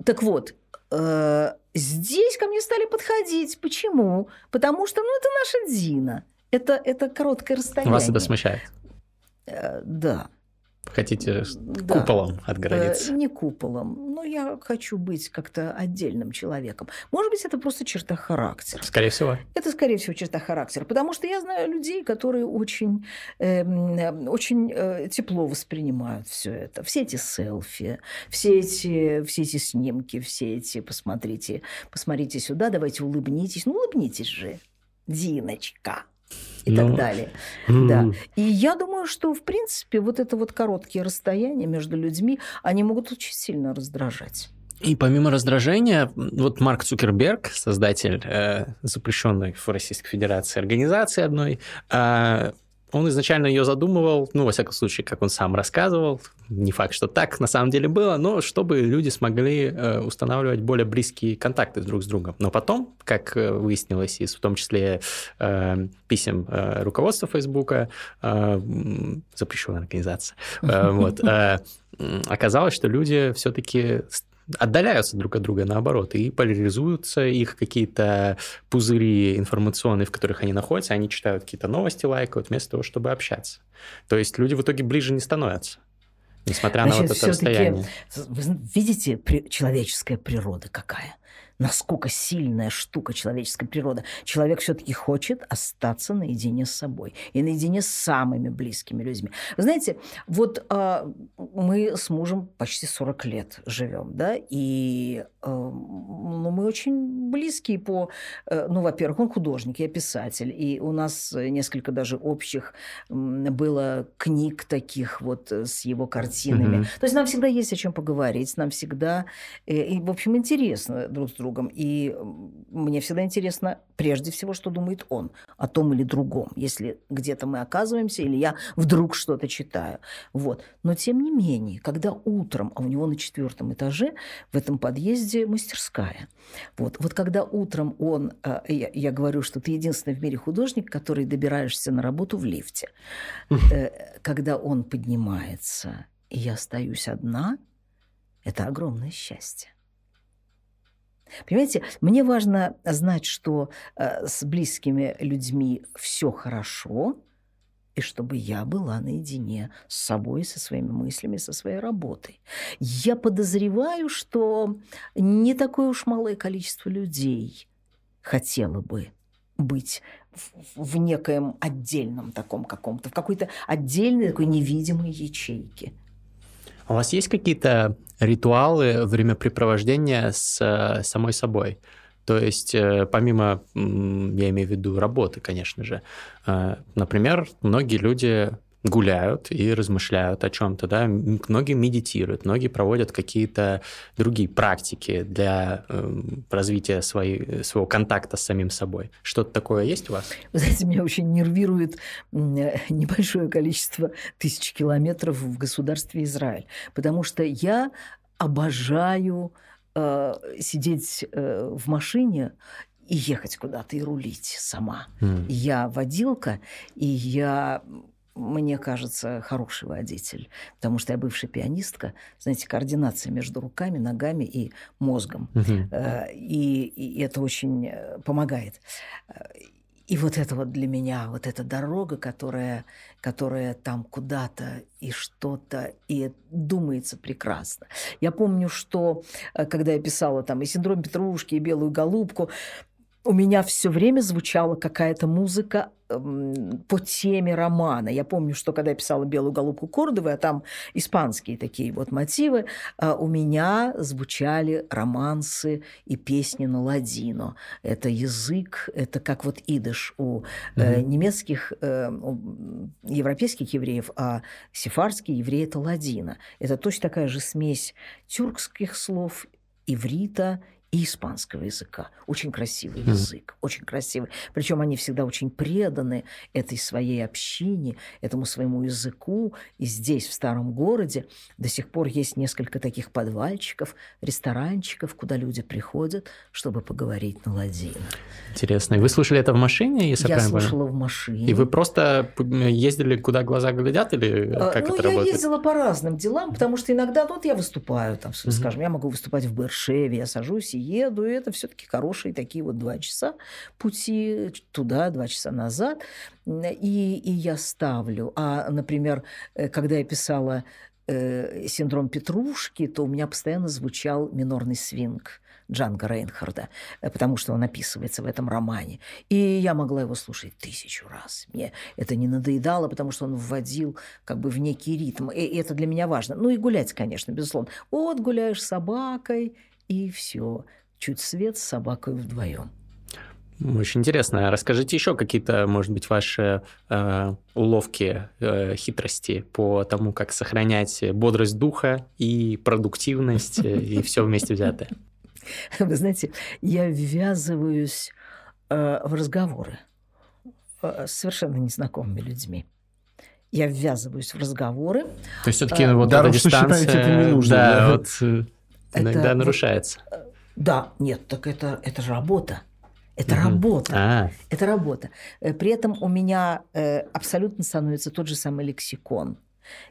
Так вот, э, здесь ко мне стали подходить. Почему? Потому что, ну, это наша Дина. Это, это короткое расстояние. Вас это смущает? Да. Хотите да. куполом отгородиться? Э, не куполом, но я хочу быть как-то отдельным человеком. Может быть, это просто черта характера. Скорее всего. Это, скорее всего, черта характера. Потому что я знаю людей, которые очень, э, очень э, тепло воспринимают все это. Все эти селфи, все эти, все эти снимки, все эти, посмотрите, посмотрите сюда, давайте улыбнитесь. Ну, улыбнитесь же, Диночка и ну, так далее. Mm. Да. И я думаю, что, в принципе, вот это вот короткие расстояния между людьми, они могут очень сильно раздражать. И помимо раздражения, вот Марк Цукерберг, создатель э, запрещенной в Российской Федерации организации одной, э, он изначально ее задумывал, ну, во всяком случае, как он сам рассказывал, не факт, что так на самом деле было, но чтобы люди смогли э, устанавливать более близкие контакты друг с другом. Но потом, как э, выяснилось, из в том числе э, писем э, руководства Фейсбука, э, запрещенная организация, э, вот, э, оказалось, что люди все-таки отдаляются друг от друга наоборот, и поляризуются их какие-то пузыри информационные, в которых они находятся, они читают какие-то новости, лайкают, вместо того, чтобы общаться. То есть люди в итоге ближе не становятся. Несмотря Значит, на вот это расстояние. Вы видите, человеческая природа какая? Насколько сильная штука человеческая природа. Человек все-таки хочет остаться наедине с собой и наедине с самыми близкими людьми. Вы знаете, вот э, мы с мужем почти 40 лет живем, да, и э, ну, мы очень близкие по... Э, ну, во-первых, он художник, я писатель, и у нас несколько даже общих было книг таких вот с его картинами. Mm-hmm. То есть нам всегда есть о чем поговорить, нам всегда, э, и, в общем, интересно друг с другом другом. И мне всегда интересно, прежде всего, что думает он о том или другом, если где-то мы оказываемся, или я вдруг что-то читаю. Вот. Но тем не менее, когда утром, а у него на четвертом этаже в этом подъезде мастерская, вот, вот когда утром он, э, я, я говорю, что ты единственный в мире художник, который добираешься на работу в лифте, э, когда он поднимается, и я остаюсь одна, это огромное счастье. Понимаете, мне важно знать, что э, с близкими людьми все хорошо, и чтобы я была наедине с собой, со своими мыслями, со своей работой. Я подозреваю, что не такое уж малое количество людей хотело бы быть в, в некоем отдельном таком каком-то, в какой-то отдельной такой невидимой ячейке. А у вас есть какие-то ритуалы времяпрепровождения с э, самой собой? То есть, э, помимо, я имею в виду работы, конечно же, э, например, многие люди гуляют и размышляют о чем-то, да, многие медитируют, многие проводят какие-то другие практики для э, развития своей, своего контакта с самим собой. Что-то такое есть у вас? Вы знаете, меня очень нервирует небольшое количество тысяч километров в государстве Израиль, потому что я обожаю э, сидеть э, в машине и ехать куда-то и рулить сама. Mm. Я водилка, и я мне кажется, хороший водитель, потому что я бывшая пианистка. Знаете, координация между руками, ногами и мозгом. Угу. И, и это очень э, помогает. И вот это вот для меня, вот эта дорога, которая, которая там куда-то и что-то, и думается прекрасно. Я помню, что э, когда я писала там и «Синдром Петрушки», и «Белую голубку», у меня все время звучала какая-то музыка эм, по теме романа. Я помню, что когда я писала «Белую голубку Кордовы», а там испанские такие вот мотивы, а у меня звучали романсы и песни на ладино. Это язык, это как вот идыш у э, немецких, э, у европейских евреев, а сефарские евреи – это ладино. Это точно такая же смесь тюркских слов, иврита и испанского языка. Очень красивый mm. язык, очень красивый. Причем они всегда очень преданы этой своей общине, этому своему языку. И здесь, в старом городе, до сих пор есть несколько таких подвальчиков, ресторанчиков, куда люди приходят, чтобы поговорить на ладино. Интересно. И вы слушали это в машине, если я, слушала в машине. И вы просто ездили, куда глаза глядят, или а, как ну, это я работает? ездила по разным делам, потому что иногда, ну, вот я выступаю, там, mm-hmm. скажем, я могу выступать в Бершеве, я сажусь и еду, и это все-таки хорошие такие вот два часа пути туда, два часа назад. И, и я ставлю. А, например, э, когда я писала э, синдром Петрушки, то у меня постоянно звучал минорный свинг. Джанга Рейнхарда, э, потому что он описывается в этом романе. И я могла его слушать тысячу раз. Мне это не надоедало, потому что он вводил как бы в некий ритм. И это для меня важно. Ну и гулять, конечно, безусловно. Вот гуляешь с собакой, и все чуть свет с собакой вдвоем. Очень интересно. Расскажите еще какие-то, может быть, ваши э, уловки, э, хитрости по тому, как сохранять бодрость духа и продуктивность, э, и все вместе взятое. Вы знаете, я ввязываюсь э, в разговоры э, с совершенно незнакомыми людьми я ввязываюсь в разговоры. То есть все-таки э, вот да, эта дистанция, считаете, это не нужно, да, да? вот иногда это, нарушается. Вот, да, нет, так это, это же работа. Это угу. работа. А. Это работа. Э, при этом у меня э, абсолютно становится тот же самый лексикон.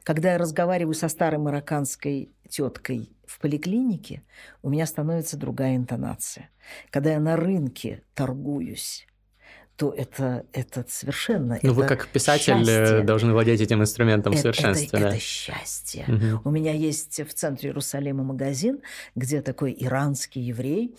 Когда я разговариваю со старой марокканской теткой в поликлинике, у меня становится другая интонация. Когда я на рынке торгуюсь, то это, это совершенно... Ну, вы как писатель э, счастье. должны владеть этим инструментом это, в совершенстве. Это, да? это счастье. Угу. У меня есть в центре Иерусалима магазин, где такой иранский еврей,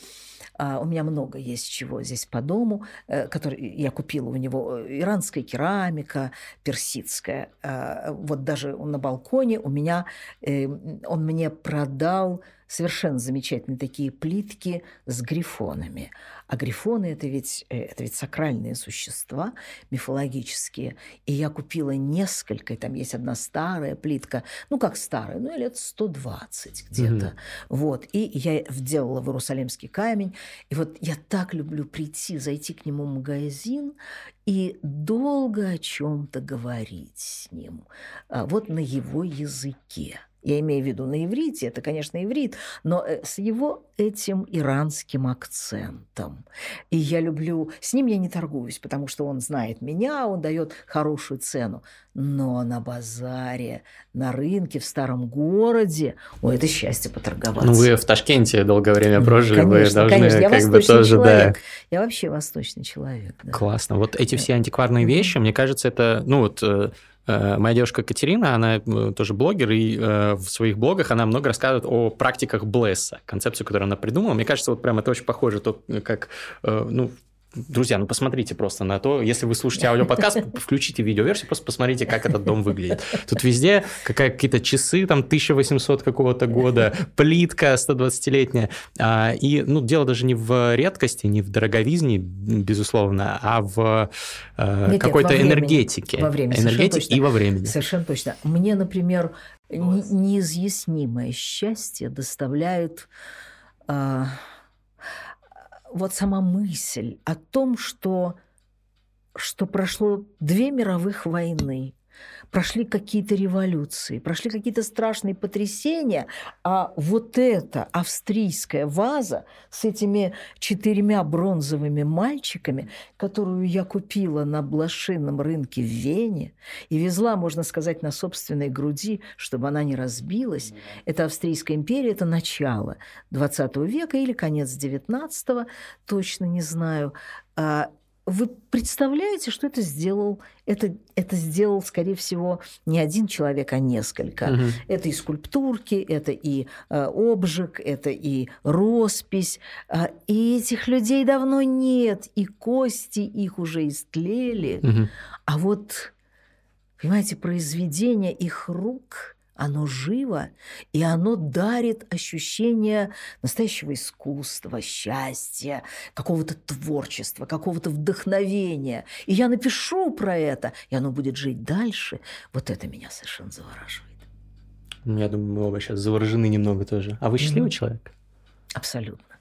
а, у меня много есть чего здесь по дому, э, который я купила у него. Э, иранская керамика, персидская. А, вот даже на балконе у меня, он мне продал совершенно замечательные такие плитки с грифонами. А грифоны это ведь, э, это ведь сакральные существа мифологические. И я купила несколько, и там есть одна старая плитка, ну как старая, ну лет 120 где-то. Mm-hmm. Вот. И я вделала в Иерусалимский камень. И вот я так люблю прийти, зайти к нему в магазин и долго о чем-то говорить с ним. А вот на его языке. Я имею в виду на иврите, это, конечно, иврит, но э, с его этим иранским акцентом. И я люблю... С ним я не торгуюсь, потому что он знает меня, он дает хорошую цену. Но на базаре, на рынке, в старом городе, ой, это счастье поторговаться. Ну, вы в Ташкенте долгое время прожили, конечно, вы должны конечно. Я как бы тоже, человек. да. Я вообще восточный человек. Да. Классно. Вот эти все антикварные вещи, мне кажется, это, ну вот э, Э, моя девушка Катерина, она э, тоже блогер, и э, в своих блогах она много рассказывает о практиках Блесса, концепцию, которую она придумала. Мне кажется, вот прям это очень похоже, то, как, ну, Друзья, ну посмотрите просто на то, если вы слушаете аудиоподкаст, включите видеоверсию, просто посмотрите, как этот дом выглядит. Тут везде какие-то часы, там 1800 какого-то года, плитка 120-летняя. А, и ну, дело даже не в редкости, не в дороговизне, безусловно, а в э, какой-то энергетике. Во времени. Энергетике и во времени. Совершенно точно. Мне, например, неизъяснимое счастье доставляет... Вот сама мысль о том, что, что прошло две мировых войны, прошли какие-то революции, прошли какие-то страшные потрясения, а вот эта австрийская ваза с этими четырьмя бронзовыми мальчиками, которую я купила на блошином рынке в Вене и везла, можно сказать, на собственной груди, чтобы она не разбилась, это Австрийская империя, это начало 20 века или конец 19 точно не знаю. Вы представляете, что это сделал? Это, это сделал, скорее всего, не один человек, а несколько. Мгм. Это и скульптурки, это и э, обжиг, это и роспись. А, и этих людей давно нет, и кости их уже истлели. Мгм. А вот, понимаете, произведение их рук, оно живо, и оно дарит ощущение настоящего искусства, счастья, какого-то творчества, какого-то вдохновения. И я напишу про это, и оно будет жить дальше. Вот это меня совершенно завораживает. Я думаю, мы оба сейчас заворожены немного тоже. А вы счастливый Мгм. человек? Абсолютно.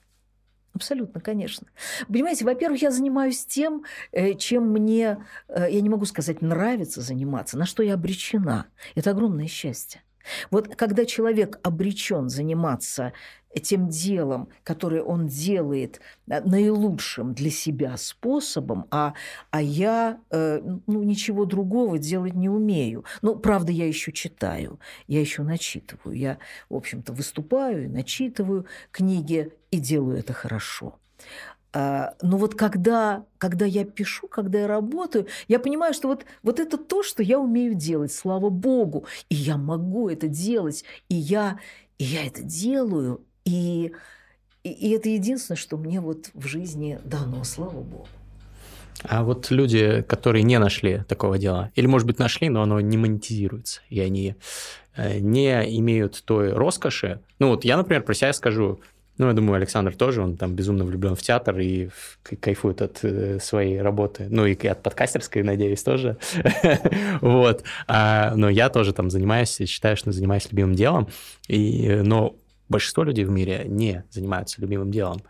Абсолютно, конечно. Понимаете, во-первых, я занимаюсь тем, э, чем мне, э, я не могу сказать, нравится заниматься, на что я обречена. Это огромное счастье. Вот когда человек обречен заниматься тем делом, которое он делает э, наилучшим для себя способом, а, а я э, ну, ничего другого делать не умею. Ну, правда, я еще читаю, я еще начитываю. Я, в общем-то, выступаю, начитываю книги и делаю это хорошо. А, Но вот когда, когда я пишу, когда я работаю, я понимаю, что вот, вот это то, что я умею делать, слава богу. И я могу это делать, и я, и я это делаю, и, и, и это единственное, что мне вот в жизни дано, слава богу. А вот люди, которые не нашли такого дела, или, может быть, нашли, но оно не монетизируется, и они э, не имеют той роскоши. Ну вот я, например, про себя скажу, ну, я думаю, Александр тоже, он там безумно влюблен в театр и кайфует от э, своей работы. Ну, и от подкастерской, надеюсь, тоже. Вот. А, Но я тоже там занимаюсь, считаю, что занимаюсь любимым делом. И, э, но большинство людей в мире не занимаются любимым делом.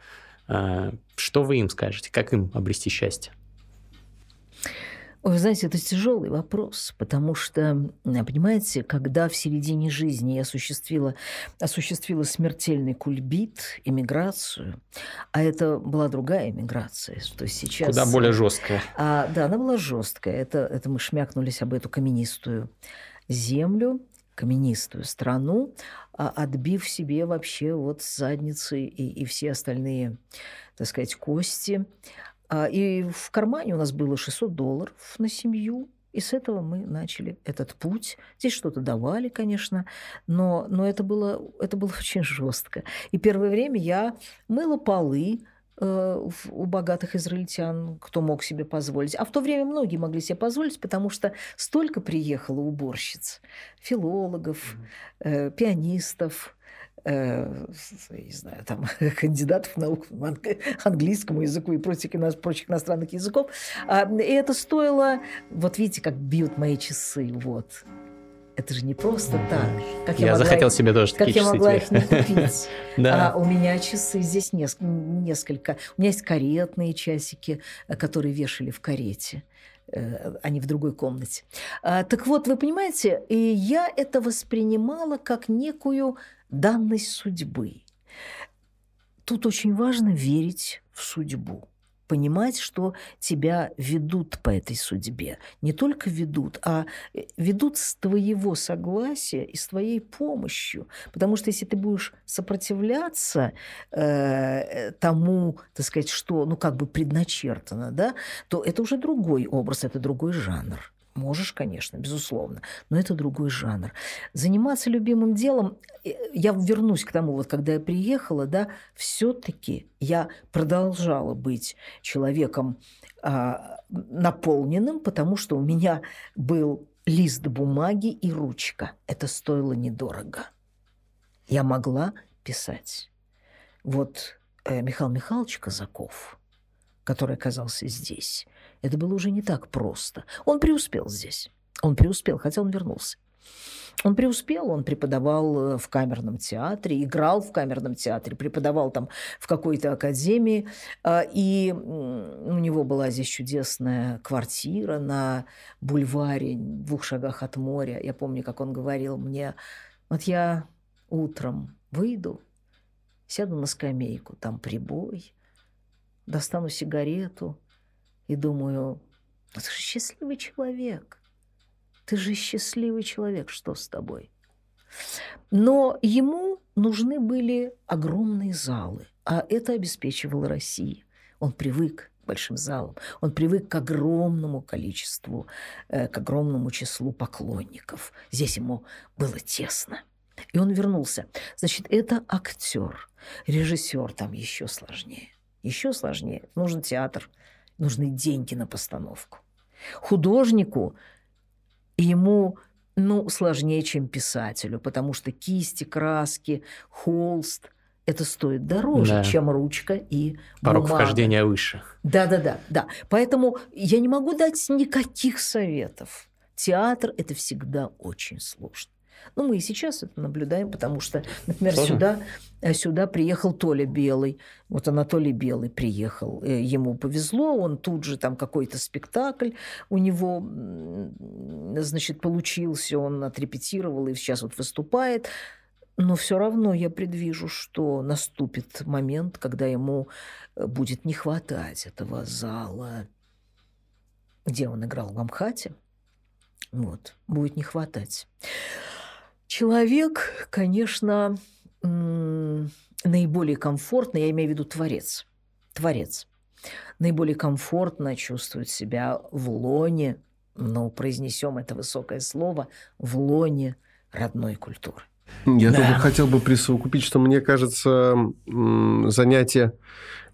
А, Что вы им скажете? Как им обрести счастье? Вы знаете, это тяжелый вопрос, потому что, понимаете, когда в середине жизни я осуществила, осуществила смертельный кульбит, эмиграцию, а это была другая эмиграция, то есть сейчас... Куда более жесткая. А, да, она была жесткая. Это, это мы шмякнулись об эту каменистую землю, каменистую страну, а отбив себе вообще вот задницы и, и все остальные, так сказать, кости. А, И в кармане у нас было 600 долларов на семью. И с этого мы начали этот путь. Здесь что-то давали, конечно, но, но это, было, это было очень жестко. И первое время я мыла полы, э, у богатых израильтян, кто мог себе позволить. А в то время многие могли себе позволить, потому что столько приехало уборщиц, филологов, э, пианистов, э, я не знаю, там, кандидатов наук английскому языку и прочих, прочих иностранных языков. А, И это стоило... Вот видите, как бьют мои часы. Вот. Это же не просто так. Как Я могла захотел их- себе тоже Как такие я часы могла теперь. их не купить? Да. А у меня часы здесь нес- несколько. У меня есть каретные часики, э, которые вешали в карете. Э, Они в другой комнате. А, Так вот, вы понимаете, и я это воспринимала как некую данность судьбы. Тут очень важно верить в судьбу понимать, что тебя ведут по этой судьбе. Не только ведут, а э, ведут с твоего согласия и с твоей помощью. Потому что если ты будешь сопротивляться э, тому, так сказать, что, ну, как бы предначертано, да, то это уже другой образ, это другой жанр. Можешь, конечно, безусловно, но это другой жанр. Заниматься любимым делом, э, я вернусь к тому, вот когда я приехала, да, все-таки я продолжала быть человеком а, наполненным, потому что у меня был лист бумаги и ручка. Это стоило недорого. Я могла писать. Вот э, Михаил Михайлович Казаков, который оказался здесь, это было уже не так просто. Он преуспел здесь. Он преуспел, хотя он вернулся. Он преуспел, он преподавал э, в камерном театре, играл в камерном театре, преподавал там в какой-то академии. А, И у него была здесь чудесная квартира на бульваре, в двух шагах от моря. Я помню, как он говорил мне, вот я утром выйду, сяду на скамейку, там прибой, достану сигарету и думаю, «Ну ты же счастливый человек. Ты же счастливый человек, что с тобой? Но ему нужны были огромные залы, а это обеспечивала Россия. Он привык к большим залом. Он привык к огромному количеству, э, к огромному числу поклонников. Здесь ему было тесно. И он вернулся. Значит, это актер. Режиссер там еще сложнее. Еще сложнее. Нужен театр, нужны деньги на постановку. Художнику ему ну, сложнее, чем писателю, потому что кисти, краски, холст – это стоит дороже, да. чем ручка и Порог бумага. вхождения выше. Да-да-да. да. Поэтому я не могу дать никаких советов. Театр – это всегда очень сложно. Ну, мы и сейчас это наблюдаем, потому что, например, сюда, э, сюда приехал Толя Белый. Вот Анатолий Белый приехал. Э, ему повезло, он тут же там какой-то спектакль у него, значит, получился, он отрепетировал и сейчас вот выступает. Но все равно я предвижу, что наступит момент, когда ему э, будет не хватать этого зала, где он играл в Амхате. Вот, будет не хватать. Человек, конечно, наиболее комфортно, я имею в виду творец, творец, наиболее комфортно чувствует себя в лоне, но произнесем это высокое слово, в лоне родной культуры. Я да. только хотел бы присовокупить, что мне кажется, занятие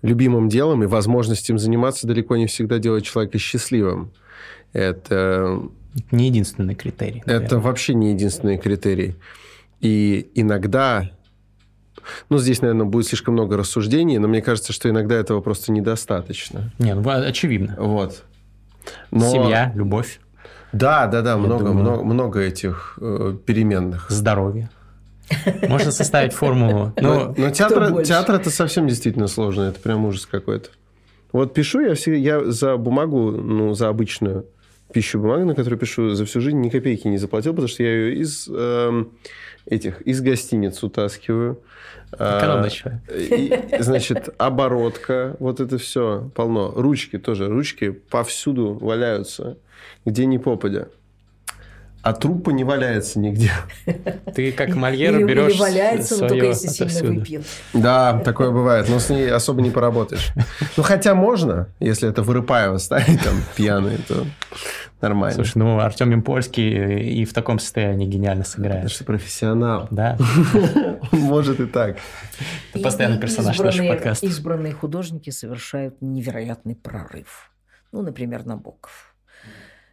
любимым делом и возможность им заниматься далеко не всегда делает человека счастливым. Это не единственный критерий. Наверное. Это вообще не единственный критерий. И иногда, ну, здесь, наверное, будет слишком много рассуждений, но мне кажется, что иногда этого просто недостаточно. Не, ну, очевидно. Вот. Но... Семья, любовь. Да, да, да, много, думаю... много, много этих э, переменных. Здоровье. Можно составить формулу. Но, но театр, театр это совсем действительно сложно. Это прям ужас какой-то. Вот пишу я, все, я за бумагу, ну, за обычную, пищу бумаги, на которую пишу, за всю жизнь ни копейки не заплатил, потому что я ее из э, этих из гостиниц утаскиваю. Экономный человек. И, значит, оборотка, вот это все полно. Ручки тоже, ручки повсюду валяются, где ни попадя а трупа не валяется нигде. Ты как Мольер берешь Или валяется, но только если сильно выпьет. Да, такое бывает, но с ней особо не поработаешь. Ну, хотя можно, если это Вырыпаева ставить там пьяный, то нормально. Слушай, ну, Артем Импольский и в таком состоянии гениально сыграет. Это же профессионал. Да. Может и так. Это постоянный персонаж нашего подкаста. Избранные художники совершают невероятный прорыв. Ну, например, Набоков,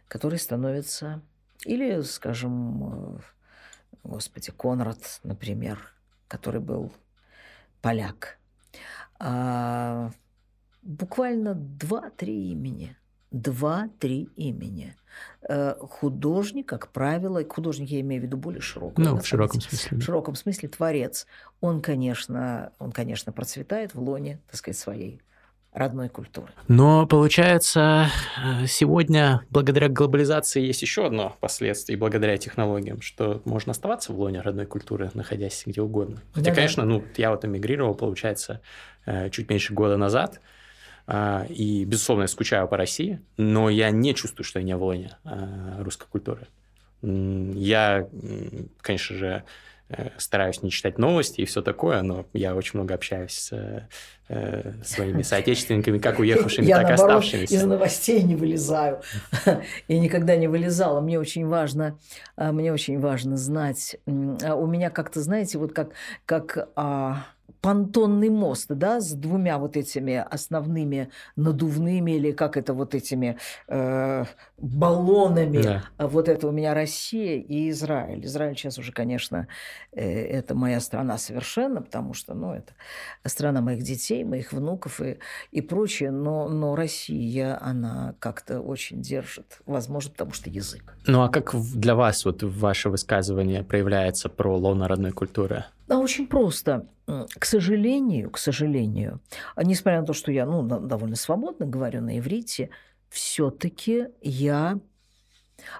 который становится или, скажем, э, господи, Конрад, например, который был поляк. А, буквально два-три имени. Два-три имени. Э, художник, как правило, художник я имею в виду более широкую. Ну, в широком смысле. В широком смысле творец. Он, конечно, он, конечно, процветает в лоне, так сказать, своей родной культуры. Но получается, э, сегодня благодаря глобализации есть еще одно последствие, благодаря технологиям, что можно оставаться в лоне родной культуры, находясь где угодно. Хотя, да, конечно, ну, я вот эмигрировал, получается, э, чуть меньше года назад, и, безусловно, я скучаю по России, но я не чувствую, что я не в лоне э, русской культуры. Я, конечно же, Э, стараюсь не читать новости и все такое, но я очень много общаюсь с э, своими соотечественниками, как уехавшими, я, так и оставшимися. из новостей не вылезаю. Я никогда не вылезала. Мне очень важно, э, мне очень важно знать. А у меня как-то, знаете, вот как, как а, понтонный мост, да, с двумя вот этими основными надувными или как это вот этими э, баллонами. Да. Вот это у меня Россия и Израиль. Израиль сейчас уже, конечно, э, это моя страна совершенно, потому что, ну, это страна моих детей, моих внуков и, и прочее. Но, но Россия, она как-то очень держит, возможно, потому что язык. Ну, а как для вас вот ваше высказывание проявляется про лоно родной культуры? Да, очень просто. К сожалению, к сожалению, а несмотря на то, что я ну, довольно свободно говорю на иврите, все-таки я...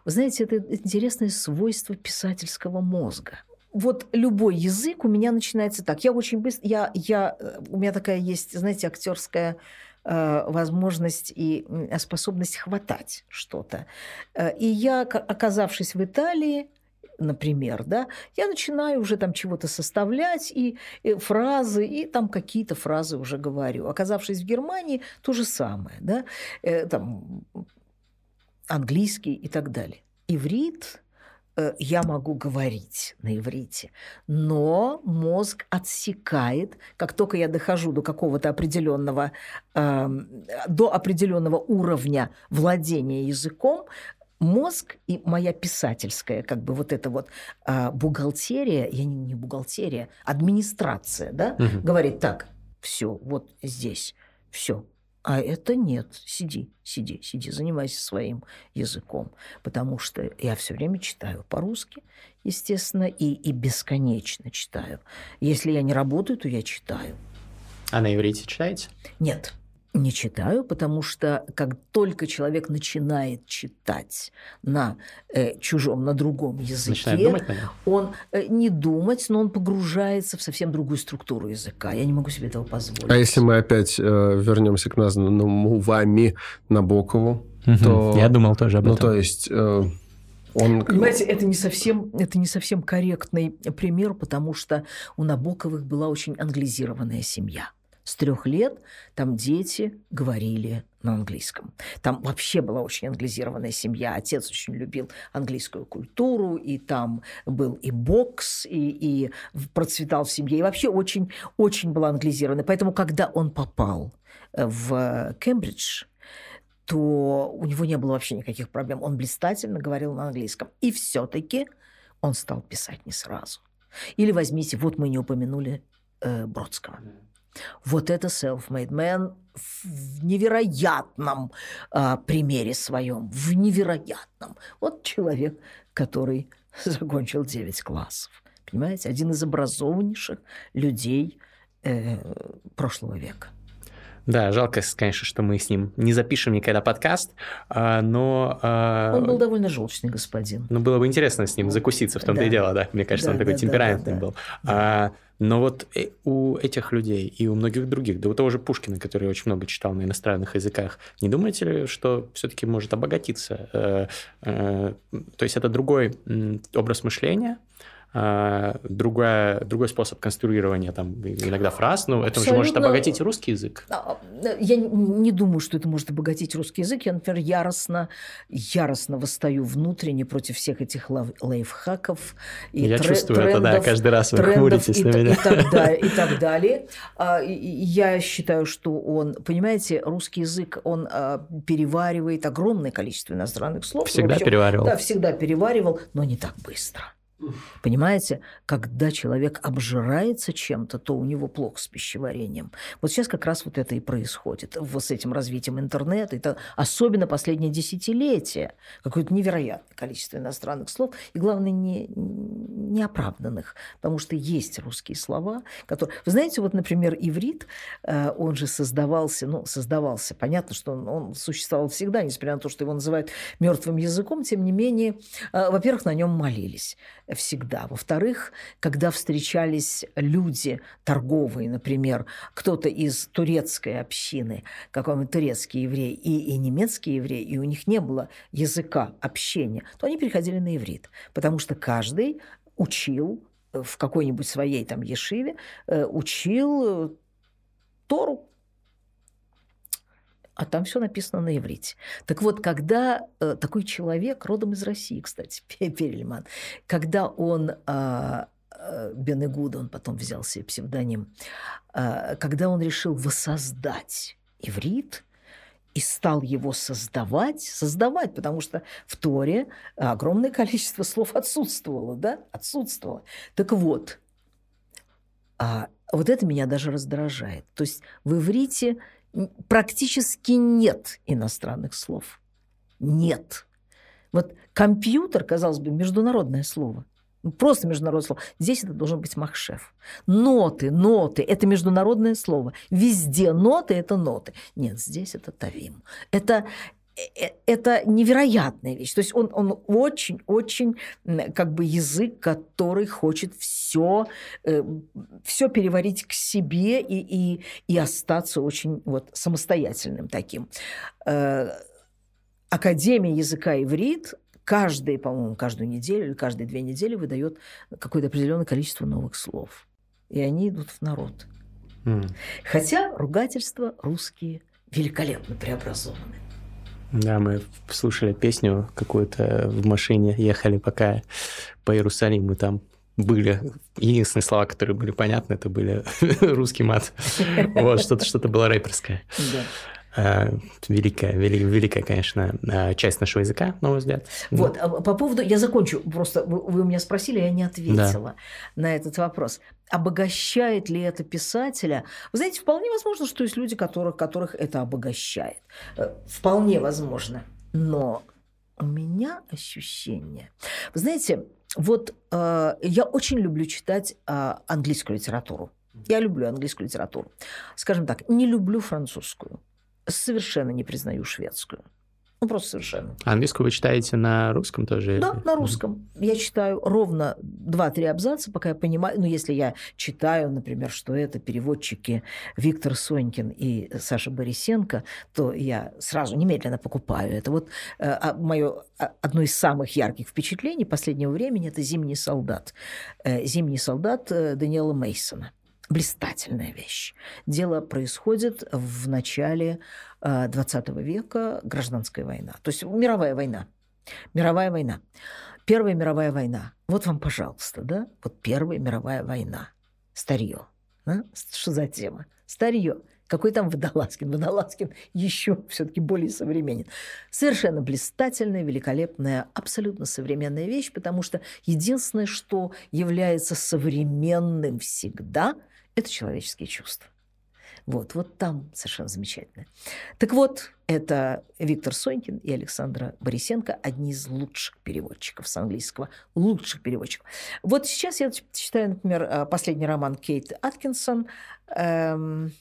Вы знаете, это интересное свойство писательского мозга. Вот любой язык у меня начинается так. Я очень быстро... Я, я, э, у меня такая есть, знаете, актерская э, возможность и способность хватать что-то. Э, и я, оказавшись в Италии, например, да, я начинаю уже там чего-то составлять, и, и фразы, и там какие-то фразы уже говорю. Оказавшись в Германии, то же самое, да, э, там английский и так далее. Иврит э, я могу говорить на иврите, но мозг отсекает, как только я дохожу до какого-то определенного, э, до определенного уровня владения языком, мозг и моя писательская, как бы вот эта вот э, бухгалтерия, я не, не бухгалтерия, администрация, да, угу. говорит так, все, вот здесь, все, а это нет. Сиди, сиди, сиди, занимайся своим языком. Потому что я все время читаю по-русски, естественно, и, и бесконечно читаю. Если я не работаю, то я читаю. А на иврите читаете? Нет. Не читаю, потому что как только человек начинает читать на э, чужом, на другом языке, думать, он э, не думать, но он погружается в совсем другую структуру языка. Я не могу себе этого позволить. А если мы опять э, вернемся к названному вами Набокову, угу. то... Я думал тоже об ну, этом. Ну, то есть... Э, он... Понимаете, это не, совсем, это не совсем корректный пример, потому что у Набоковых была очень англизированная семья с трех лет там дети говорили на английском. Там вообще была очень англизированная семья. Отец очень любил английскую культуру, и там был и бокс, и, и процветал в семье. И вообще очень, очень была англизированная. Поэтому, когда он попал э, в Кембридж, то у него не было вообще никаких проблем. Он блистательно говорил на английском. И все-таки он стал писать не сразу. Или возьмите, вот мы не упомянули э, Бродского. Вот это self-made man в невероятном а, примере своем, в невероятном. Вот человек, который закончил 9 классов. Понимаете, один из образованнейших людей э, прошлого века. Да, жалко, конечно, что мы с ним не запишем никогда подкаст, а, но... А, он был довольно желчный господин. Ну, было бы интересно с ним закуситься, в том-то да. и дело, да. Мне кажется, да, он такой да, темпераментный да, да, был. Да. А, но вот э, у этих людей и у многих других, да у того же Пушкина, который очень много читал на иностранных языках, не думаете ли, что все-таки может обогатиться? Э, э, то есть это другой образ мышления, другая, другой способ конструирования там иногда фраз, но это уже может обогатить русский язык. А, я не думаю, что это может обогатить русский язык. Я, например, яростно, яростно восстаю внутренне против всех этих лайфхаков. И я тре- чувствую трендов, это, да, каждый раз вы хмуритесь и, на меня. И так, далее, и так далее. А, я считаю, что он, понимаете, русский язык, он переваривает огромное количество иностранных слов. Всегда общем, переваривал. Да, всегда переваривал, но не так быстро. Понимаете, когда человек обжирается чем-то, то у него плохо с пищеварением. Вот сейчас как раз вот это и происходит вот с этим развитием интернета. Это особенно последнее десятилетие. Какое-то невероятное количество иностранных слов. И, главное, не, неоправданных. Потому что есть русские слова, которые... Вы знаете, вот, например, иврит, э, он же создавался, ну, создавался. Понятно, что он, он существовал всегда, несмотря на то, что его называют мертвым языком. Тем не менее, э, во-первых, на нем молились всегда. Во-вторых, когда встречались люди торговые, например, кто-то из турецкой общины, какой-нибудь турецкий еврей и, и немецкий еврей, и у них не было языка общения, то они переходили на иврит, потому что каждый учил в какой-нибудь своей там ешиве, э, учил э, Тору, а там все написано на иврите. Так вот, когда э, такой человек, родом из России, кстати, Перельман, когда он э, Бенегуда, он потом взял себе псевдоним, э, когда он решил воссоздать иврит, и стал его создавать, создавать, потому что в Торе огромное количество слов отсутствовало, да, отсутствовало. Так вот, а вот это меня даже раздражает. То есть в иврите практически нет иностранных слов. Нет. Вот компьютер, казалось бы, международное слово. Ну, просто международное слово. Здесь это должен быть махшеф. Ноты, ноты – это международное слово. Везде ноты – это ноты. Нет, здесь это тавим. Это, это невероятная вещь. То есть он, он очень-очень как бы язык, который хочет все, э, все переварить к себе и, и, и остаться очень вот, самостоятельным таким. Э, Академия языка иврит каждые, по-моему, каждую неделю или каждые две недели выдает какое-то определенное количество новых слов. И они идут в народ. М. Хотя ругательства русские великолепно преобразованы. Да, мы слушали песню какую-то в машине, ехали пока по Иерусалиму, там были единственные слова, которые были понятны, это были русский мат. Вот, что-то что было рэперское. Да. А, Великая, вели- великая, конечно, а, часть нашего языка, на мой взгляд. Вот, а по поводу, я закончу, просто вы, вы у меня спросили, я не ответила на этот вопрос. Обогащает ли это писателя? Вы знаете, вполне возможно, что есть люди, которых, которых это обогащает. Э, Вполне возможно. Но у меня ощущение... Вы знаете, вот э, я очень люблю читать э, английскую литературу. Я люблю английскую литературу. Скажем так, не люблю французскую. Совершенно не признаю шведскую. Ну, просто совершенно. А Английскую вы читаете на русском тоже? Да, на русском. Я читаю ровно 2-3 абзаца, пока я понимаю, ну, если я читаю, например, что это переводчики Виктор Сонькин и Саша Борисенко, то я сразу немедленно покупаю это. Вот мое одно из самых ярких впечатлений последнего времени – это «Зимний солдат». Э, «Зимний солдат» э, Даниэла Мейсона. Блистательная вещь. Дело происходит в начале э, 20 века, гражданская война. То есть мировая война. Мировая война. Первая мировая война. Вот вам, пожалуйста, да? Вот Первая мировая война. Старье. Да? Что за тема? Старье. Какой там Водолазкин? Водолазкин еще все-таки более современен. Совершенно блистательная, великолепная, абсолютно современная вещь, потому что единственное, что является современным всегда – это человеческие чувства. Вот, вот там совершенно замечательно. Так вот, это Виктор Сонькин и Александра Борисенко, одни из лучших переводчиков с английского, лучших переводчиков. Вот сейчас я читаю, например, последний роман Кейт Аткинсон, эм,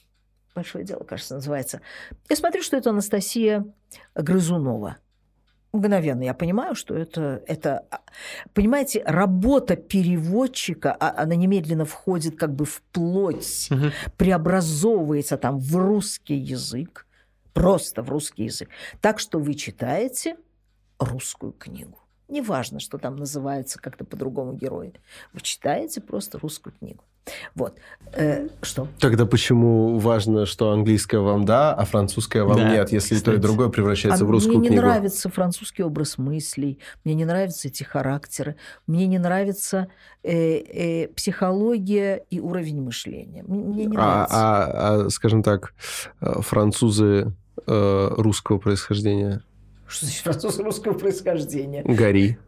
«Большое дело», кажется, называется. Я смотрю, что это Анастасия Грызунова – мгновенно я понимаю, что это, это понимаете, работа переводчика, она немедленно входит как бы в плоть, Мгм. преобразовывается там в русский язык, просто в русский язык. Так что вы читаете русскую книгу. Неважно, что там называется как-то по-другому герои. Вы читаете просто русскую книгу. Вот. Э, что? Тогда почему важно, что английская вам да, а французская вам Да, нет, если и то, и кстати. другое превращается А в русскую мне не книгу? нравится французский образ мыслей, мне не нравятся эти характеры, мне не нравится э, э, психология и уровень мышления. Мне мне не А, нравится. а- а, скажем так, э, французы э, русского происхождения. Что значит француз русского происхождения? Гори.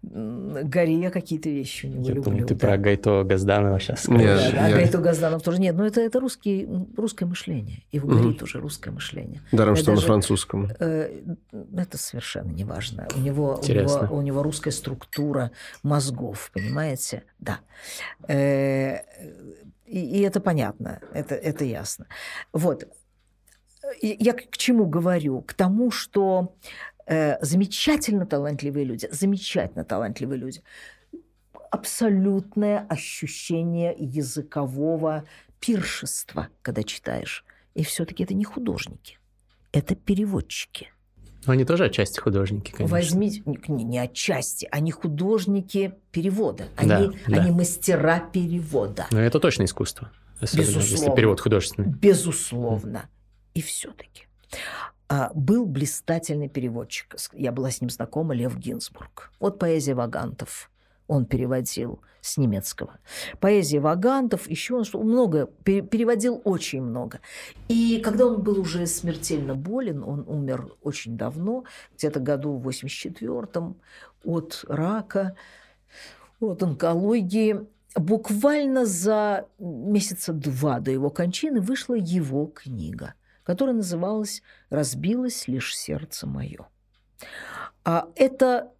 Гори я какие-то вещи у него Я люблю. думал, ты да. про Гайто Газданова сейчас Нет, Да, скажешь. да, а я- Гайто Газданов тоже нет. Но это, это русский, русское мышление. И в. Гори тоже русское мышление. Даром, Я что на даже- французском. Э, Это совершенно не важно. У него, у, него, у него русская структура мозгов, понимаете? Да. Э, И, и это понятно, это, это ясно. Вот. Я к чему говорю? К тому, что э, замечательно талантливые люди, замечательно талантливые люди, абсолютное ощущение языкового пиршества, когда читаешь. И все-таки это не художники, это переводчики. Но они тоже отчасти художники, конечно. Возьмите, не, не отчасти, они художники перевода, они, Да, да. они мастера перевода, Но это точно искусство. Особенно, если Безусловно. перевод художественный. безусловно. И все-таки а, был блистательный переводчик, я была с ним знакома, Лев Гинзбург. Вот поэзия Вагантов, он переводил с немецкого. Поэзия Вагантов, еще он много, пере- переводил очень много. И когда он был уже смертельно болен, он умер очень давно, где-то году в 84-м, от рака, от онкологии. Буквально за месяца два до его кончины вышла его книга, которая называлась «Разбилось лишь сердце мое». А это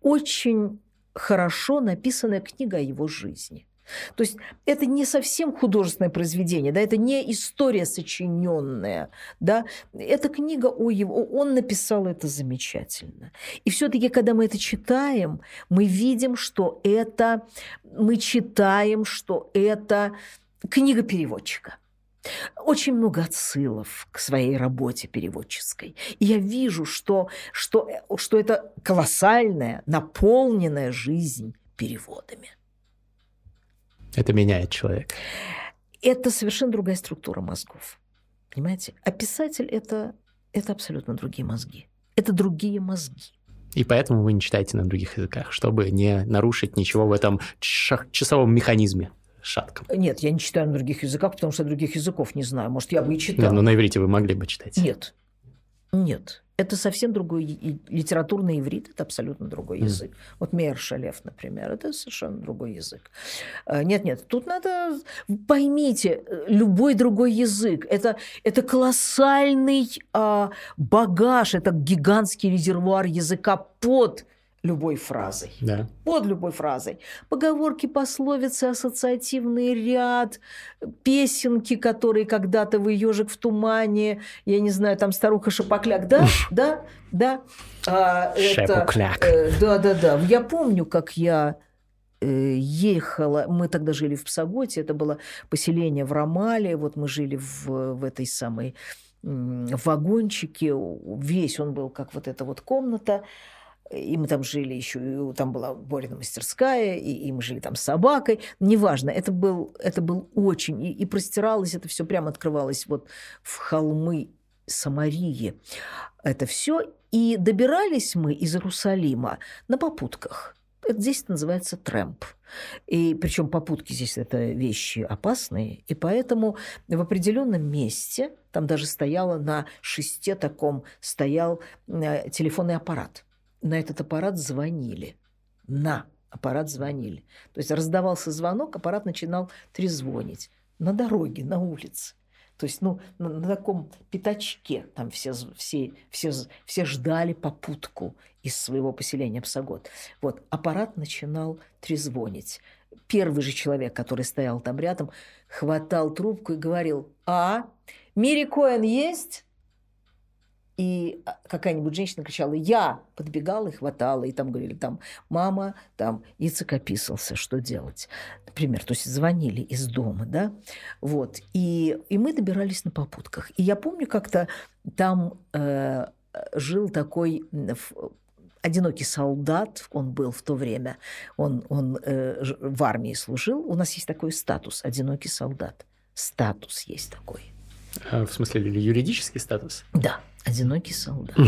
очень хорошо написанная книга о его жизни. То есть это не совсем художественное произведение, да, это не история сочиненная, да, это книга о его, он написал это замечательно. И все-таки, когда мы это читаем, мы видим, что это, мы читаем, что это книга переводчика. Очень много отсылов к своей работе переводческой. И я вижу, что, что, что это колоссальная, наполненная жизнь переводами. Это меняет человека. Это совершенно другая структура мозгов. Понимаете? А писатель это, это абсолютно другие мозги. Это другие мозги. И поэтому вы не читаете на других языках, чтобы не нарушить ничего в этом часовом механизме шатком. Нет, я не читаю на других языках, потому что других языков не знаю. Может, я бы и читал. Да, но на иврите вы могли бы читать. Нет. Нет. Это совсем другой литературный иврит, это абсолютно другой mm. язык. Вот Мейер Шалев, например, это совершенно другой язык. Э, нет, нет, тут надо поймите, любой другой язык это это колоссальный а, багаж, это гигантский резервуар языка под любой фразой. Да. Под любой фразой. Поговорки, пословицы, ассоциативный ряд, песенки, которые когда-то вы ежик в тумане, я не знаю, там старуха Шапокляк, да, да, да. А, Шапокляк. Э, да, да, да. Я помню, как я э, ехала, мы тогда жили в Псаготе, это было поселение в Ромале, вот мы жили в, в этой самой в вагончике, весь он был как вот эта вот комната, и мы там жили еще, там была Борина мастерская, и, и мы жили там с собакой, неважно, это был, это был очень, и, и простиралось это все прямо открывалось вот в холмы Самарии, это все, и добирались мы из Иерусалима на попутках. Это здесь называется трэмп. И причем попутки здесь это вещи опасные, и поэтому в определенном месте там даже стояло на шесте таком стоял э, телефонный аппарат на этот аппарат звонили. На аппарат звонили. То есть раздавался звонок, аппарат начинал трезвонить. На дороге, на улице. То есть, ну, на, на таком пятачке там все, все, все, все ждали попутку из своего поселения Псагод. Вот, аппарат начинал трезвонить. Первый же человек, который стоял там рядом, хватал трубку и говорил, а, Мири Коэн есть? И а, какая-нибудь женщина кричала «Я!», подбегала и хватала, и там говорили там «Мама, там Ицек описался, что делать?» Например, то есть звонили из дома, да, вот, и, и мы добирались на попутках. И я помню, как-то там э, жил такой одинокий солдат, он был в то время, он, он э, в армии служил. У нас есть такой статус «одинокий солдат». Статус есть такой. А, в смысле, юридический статус? Да. Одинокий солдат.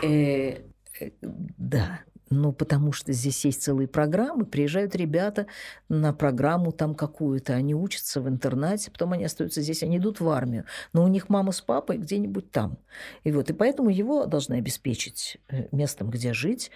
Э, э, да, ну, потому что здесь есть целые программы, приезжают ребята на программу там какую-то, они учатся в интернате, потом они остаются здесь, они идут в армию, но у них мама с папой где-нибудь там. И вот, и поэтому его должны обеспечить э, местом, где жить.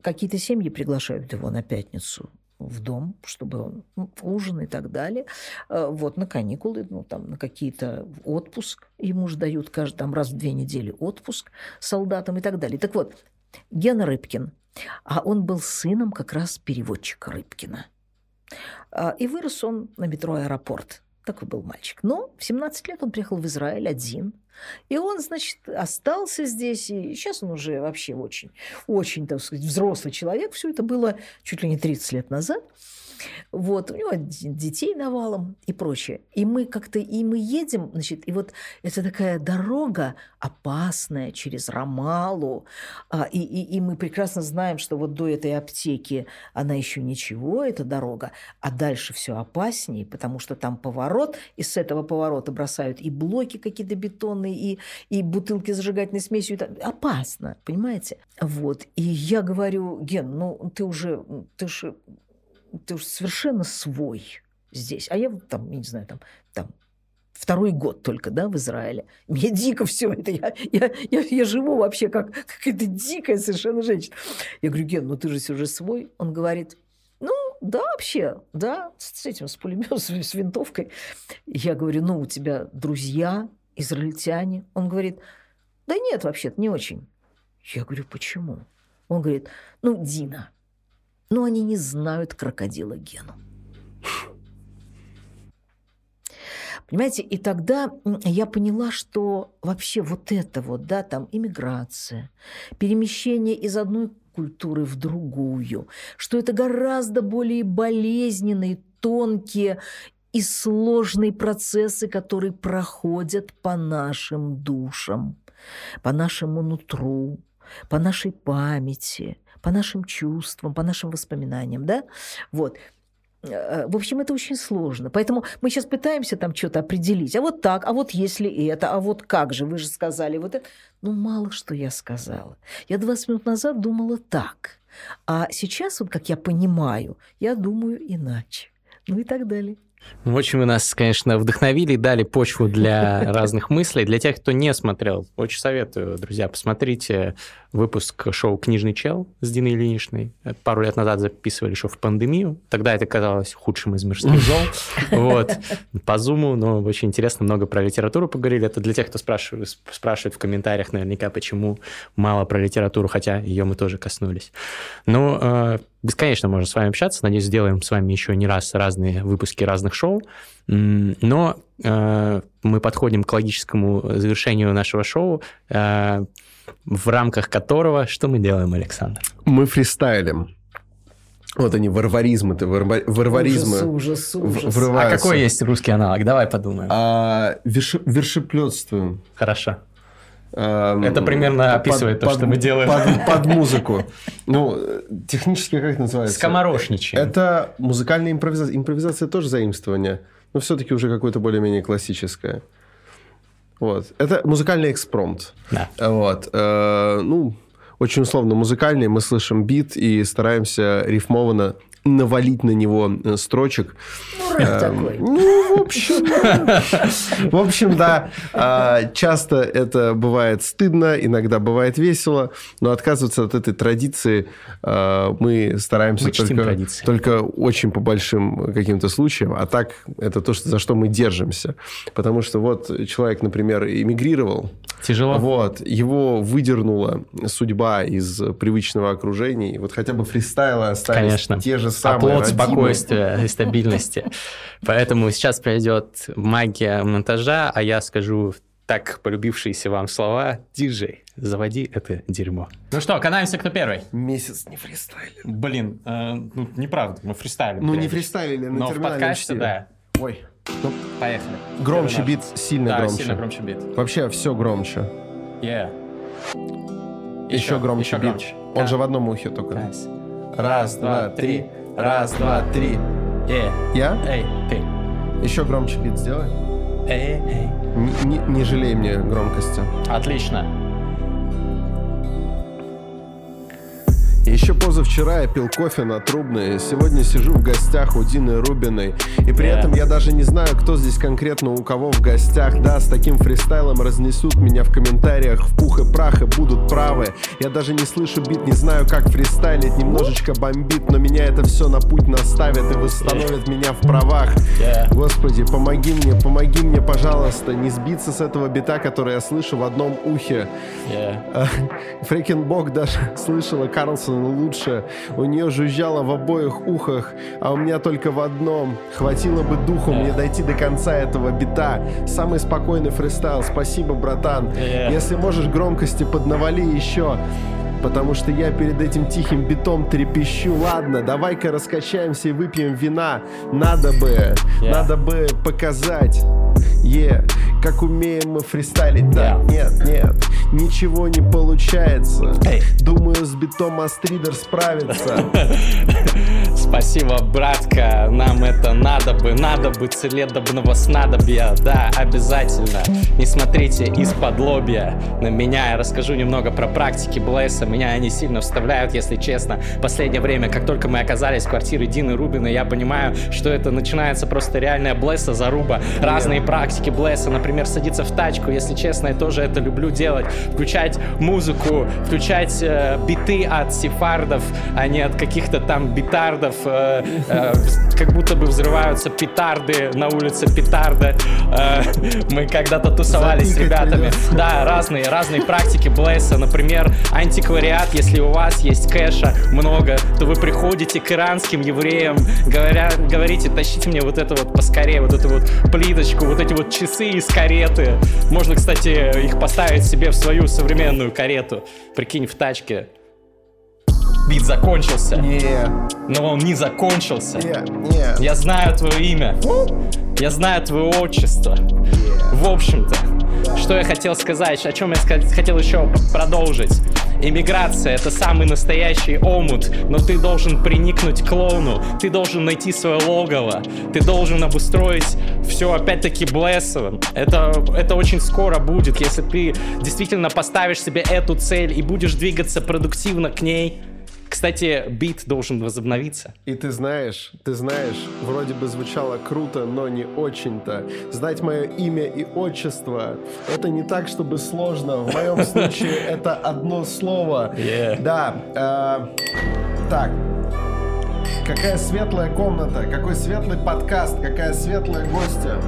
Какие-то семьи приглашают его на пятницу в дом, чтобы ну, ужин и так далее. Э, вот на каникулы, ну там на какие-то отпуск ему же дают каждый там раз в две недели отпуск солдатам и так далее. Так вот, Гена Рыбкин, а он был сыном как раз переводчика Рыбкина. А, и вырос он на метро «Аэропорт». Такой был мальчик. Но в 17 лет он приехал в Израиль один. И он, значит, остался здесь. И сейчас он уже вообще очень, очень, так сказать, взрослый человек. Все это было чуть ли не 30 лет назад. Вот, у него детей навалом и прочее. И мы как-то, и мы едем, значит, и вот это такая дорога опасная через Ромалу, а, и, и, и мы прекрасно знаем, что вот до этой аптеки она еще ничего, эта дорога, а дальше все опаснее, потому что там поворот, и с этого поворота бросают и блоки какие-то бетонные, и, и бутылки с зажигательной смесью. Опасно, понимаете? Вот. И я говорю, Ген, ну ты уже, ты же ты уж совершенно свой здесь. А я вот там, я не знаю, там, там второй год только, да, в Израиле. Мне дико все это. Я, я, я, я живу вообще как какая-то дикая совершенно женщина. Я говорю, Ген, ну ты же уже свой. Он говорит, ну, да, вообще, да, с этим, с пулеметом, с, с винтовкой. Я говорю, ну, у тебя друзья, израильтяне. Он говорит, да нет, вообще-то не очень. Я говорю, почему? Он говорит, ну, Дина, но они не знают крокодила Гену. Понимаете, и тогда я поняла, что вообще вот это вот, да, там иммиграция, перемещение из одной культуры в другую, что это гораздо более болезненные, тонкие и сложные процессы, которые проходят по нашим душам, по нашему нутру, по нашей памяти, по нашим чувствам, по нашим воспоминаниям, да? Вот. Э, в общем, это очень сложно. Поэтому мы сейчас пытаемся там что-то определить. А вот так, а вот если это, а вот как же, вы же сказали вот это. Ну, мало что я сказала. Я 20 минут назад думала так. А сейчас, вот как я понимаю, я думаю иначе. Ну и так далее. Ну, очень вы нас, конечно, вдохновили и дали почву для разных мыслей. Для тех, кто не смотрел, очень советую, друзья, посмотрите выпуск шоу «Книжный чел» с Диной Ильиничной. Пару лет назад записывали еще в пандемию. Тогда это казалось худшим из мирских зол. Вот. По зуму, но очень интересно, много про литературу поговорили. Это для тех, кто спрашивает, спрашивает в комментариях наверняка, почему мало про литературу, хотя ее мы тоже коснулись. Ну, э, бесконечно можно с вами общаться. Надеюсь, сделаем с вами еще не раз разные выпуски разных шоу. Но э, мы подходим к логическому завершению нашего шоу. Э, в рамках которого что мы делаем, Александр? Мы фристайлим. Вот они, варваризмы-то, варваризмы. Ужас, ужас, ужас. А какой есть русский аналог? Давай подумаем. А, верш, вершеплетствуем. Хорошо. А, это примерно описывает под, то, что мы делаем. Под, под музыку. Ну, технически как это называется? Скоморошничаем. Это музыкальная импровизация. Импровизация тоже заимствование, но все-таки уже какое-то более-менее классическое. Вот. Это музыкальный экспромт. Да. Вот. Э, ну, очень условно музыкальный. Мы слышим бит и стараемся рифмованно навалить на него э, строчек. Ну, эм, такой. Ну, в общем, в общем, да. А, часто это бывает стыдно, иногда бывает весело, но отказываться от этой традиции а, мы стараемся только, только очень по большим каким-то случаям, а так это то, что, за что мы держимся. Потому что вот человек, например, эмигрировал. Тяжело. Вот, его выдернула судьба из привычного окружения. И вот хотя бы фристайлы остались Конечно. те же самое. Оплот спокойствия и стабильности. Поэтому сейчас пройдет магия монтажа, а я скажу так полюбившиеся вам слова. Диджей, заводи это дерьмо. Ну что, канаемся, кто первый? Месяц не фристайлили. Блин, э, ну неправда, мы фристайлим. Ну не фристайлили, на Но в подкасте, да. Ой. Ну, Поехали. Громче бит, сильно да, громче. сильно громче бит. Вообще все громче. Yeah. Еще, еще громче еще бит. Громче. Он же в одном ухе только. Раз, Раз два, три. Раз, два, три. Э. Я? Эй, ты. Еще громче бит сделай. Эй, эй. Не, не, не жалей мне громкости. Отлично. Еще позавчера я пил кофе на трубной, сегодня сижу в гостях у Дины Рубиной. И при yeah. этом я даже не знаю, кто здесь конкретно у кого в гостях. Да, с таким фристайлом разнесут меня в комментариях в пух и прах и будут правы. Я даже не слышу бит, не знаю, как фристайлить, немножечко бомбит, но меня это все на путь наставит и восстановит yeah. меня в правах. Yeah. Господи, помоги мне, помоги мне, пожалуйста, не сбиться с этого бита, который я слышу в одном ухе. Yeah. Фрикин Бог даже слышала Карлсон Джонсона лучше. У нее жужжало в обоих ухах, а у меня только в одном. Хватило бы духу мне дойти до конца этого бита. Самый спокойный фристайл. Спасибо, братан. Если можешь громкости поднавали еще потому что я перед этим тихим битом трепещу. Ладно, давай-ка раскачаемся и выпьем вина. Надо бы, yeah. надо бы показать, е, yeah. как умеем мы фристайлить. Да, yeah. нет, нет, ничего не получается. Hey. Думаю, с битом Астридер справится. Спасибо, братка, нам это надо бы, надо бы целебного снадобья, да, обязательно. Не смотрите из-под лобья на меня, я расскажу немного про практики Блейса, меня они сильно вставляют, если честно. Последнее время, как только мы оказались в квартире Дины Рубина, я понимаю, что это начинается просто реальная Блесса заруба. Разные практики Блесса, например, садиться в тачку, если честно, я тоже это люблю делать. Включать музыку, включать э, биты от сефардов, а не от каких-то там битардов. Э, э, как будто бы взрываются петарды на улице петарда. Э, мы когда-то тусовались Запикать с ребятами. Придется. Да, разные, разные практики Блесса, например, антиквариат если у вас есть кэша много, то вы приходите к иранским евреям, говоря, говорите, тащите мне вот это вот поскорее, вот эту вот плиточку, вот эти вот часы из кареты. Можно, кстати, их поставить себе в свою современную карету. Прикинь, в тачке. Бит закончился. Не. Но он не закончился. Не, не. Я знаю твое имя. Я знаю твое отчество. В общем-то, что я хотел сказать, о чем я хотел еще продолжить. Иммиграция — это самый настоящий омут, но ты должен приникнуть к клоуну, ты должен найти свое логово, ты должен обустроить все опять-таки блессовым. Это, это очень скоро будет, если ты действительно поставишь себе эту цель и будешь двигаться продуктивно к ней, кстати, бит должен возобновиться. И ты знаешь, ты знаешь, вроде бы звучало круто, но не очень-то. Знать мое имя и отчество — это не так, чтобы сложно. В моем случае это одно слово. Да. Э, так. Какая светлая комната, какой светлый подкаст, какая светлая гостья.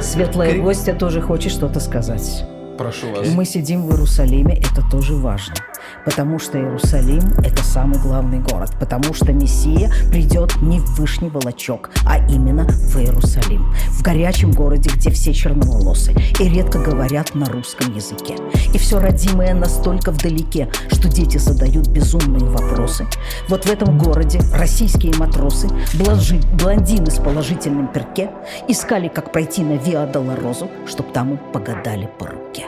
Светлая гостья тоже хочет что-то сказать. Прошу вас. Мы сидим в Иерусалиме, это тоже важно. Потому что Иерусалим – это самый главный город. Потому что Мессия придет не в Вышний Волочок, а именно в Иерусалим. В горячем городе, где все черноволосы и редко говорят на русском языке. И все родимое настолько вдалеке, что дети задают безумные вопросы. Вот в этом городе российские матросы, блажи, блондины с положительным перке, искали, как пройти на Виа Долорозу, чтоб там им погадали по руке.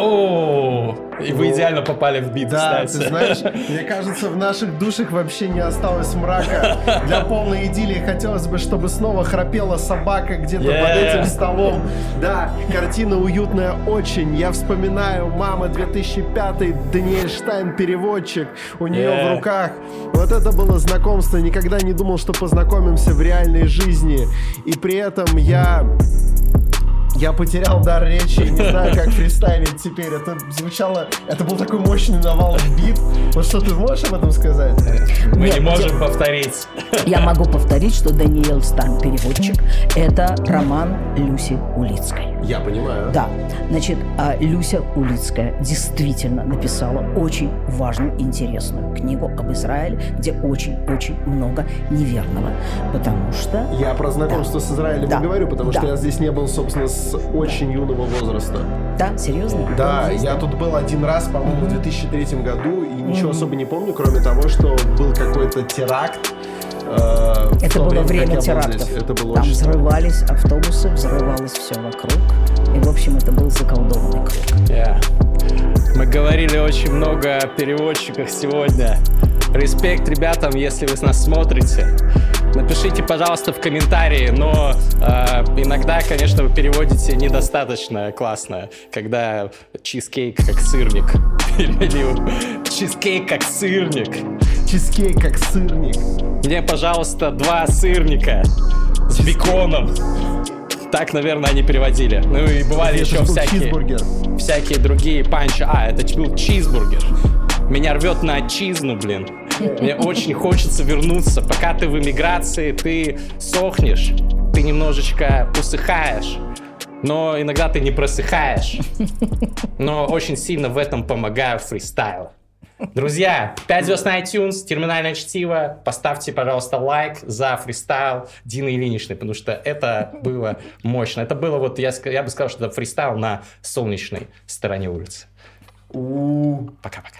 О, и вы идеально попали в бит, Да, кстати. ты знаешь, мне кажется, в наших душах вообще не осталось мрака. Для полной идиллии хотелось бы, чтобы снова храпела собака где-то Yeah. под этим столом. Да, картина уютная очень. Я вспоминаю «Мама 2005», Даниэль Штайн, переводчик, у нее Yeah. в руках. Вот это было знакомство. Никогда не думал, что познакомимся в реальной жизни. И при этом я я потерял дар речи не знаю, как фристайлить теперь. Это звучало... Это был такой мощный навал в бит. Вот что ты можешь об этом сказать? Мы Нет, не можем я- повторить. Я могу повторить, что Даниэль Стан, переводчик, это роман Люси Улицкой. Я понимаю. Да, значит, а Люся Улицкая действительно написала очень важную интересную книгу об Израиле, где очень-очень много неверного. Потому что... Я про знакомство с Израилем Да. не говорю, потому что Да. я здесь не был, собственно, с очень юного возраста. Да, серьезно? Да, я тут был один раз, по-моему, в 2003 году, и ничего особо не помню, кроме того, что был какой-то теракт. э, в Это то было время я был терактов. Это было Там очень странно. взрывались автобусы, взрывалось все вокруг. И, в общем, это был заколдованный круг. Yeah. Мы говорили очень много о переводчиках сегодня. Респект ребятам, если вы с нас смотрите. Напишите, пожалуйста, в комментарии, но э, иногда, конечно, вы переводите недостаточно классно, когда чизкейк как сырник переводил. Чизкейк как сырник. Чизкейк как сырник. Мне, пожалуйста, два сырника с беконом. Так, наверное, они переводили. Ну и бывали Это еще всякие чизбургер. всякие другие панчи. А, это был чизбургер. Меня рвет на отчизну, блин. Мне очень хочется вернуться. Пока ты в эмиграции, ты сохнешь, ты немножечко усыхаешь. Но иногда ты не просыхаешь. Но очень сильно в этом помогаю фристайл. Друзья, 5 звезд на iTunes, терминальное чтиво. Поставьте, пожалуйста, лайк за фристайл Дины Ильиничной, потому что это было мощно. Это было вот, я, я бы сказал, что это фристайл на солнечной стороне улицы. У. Пока-пока.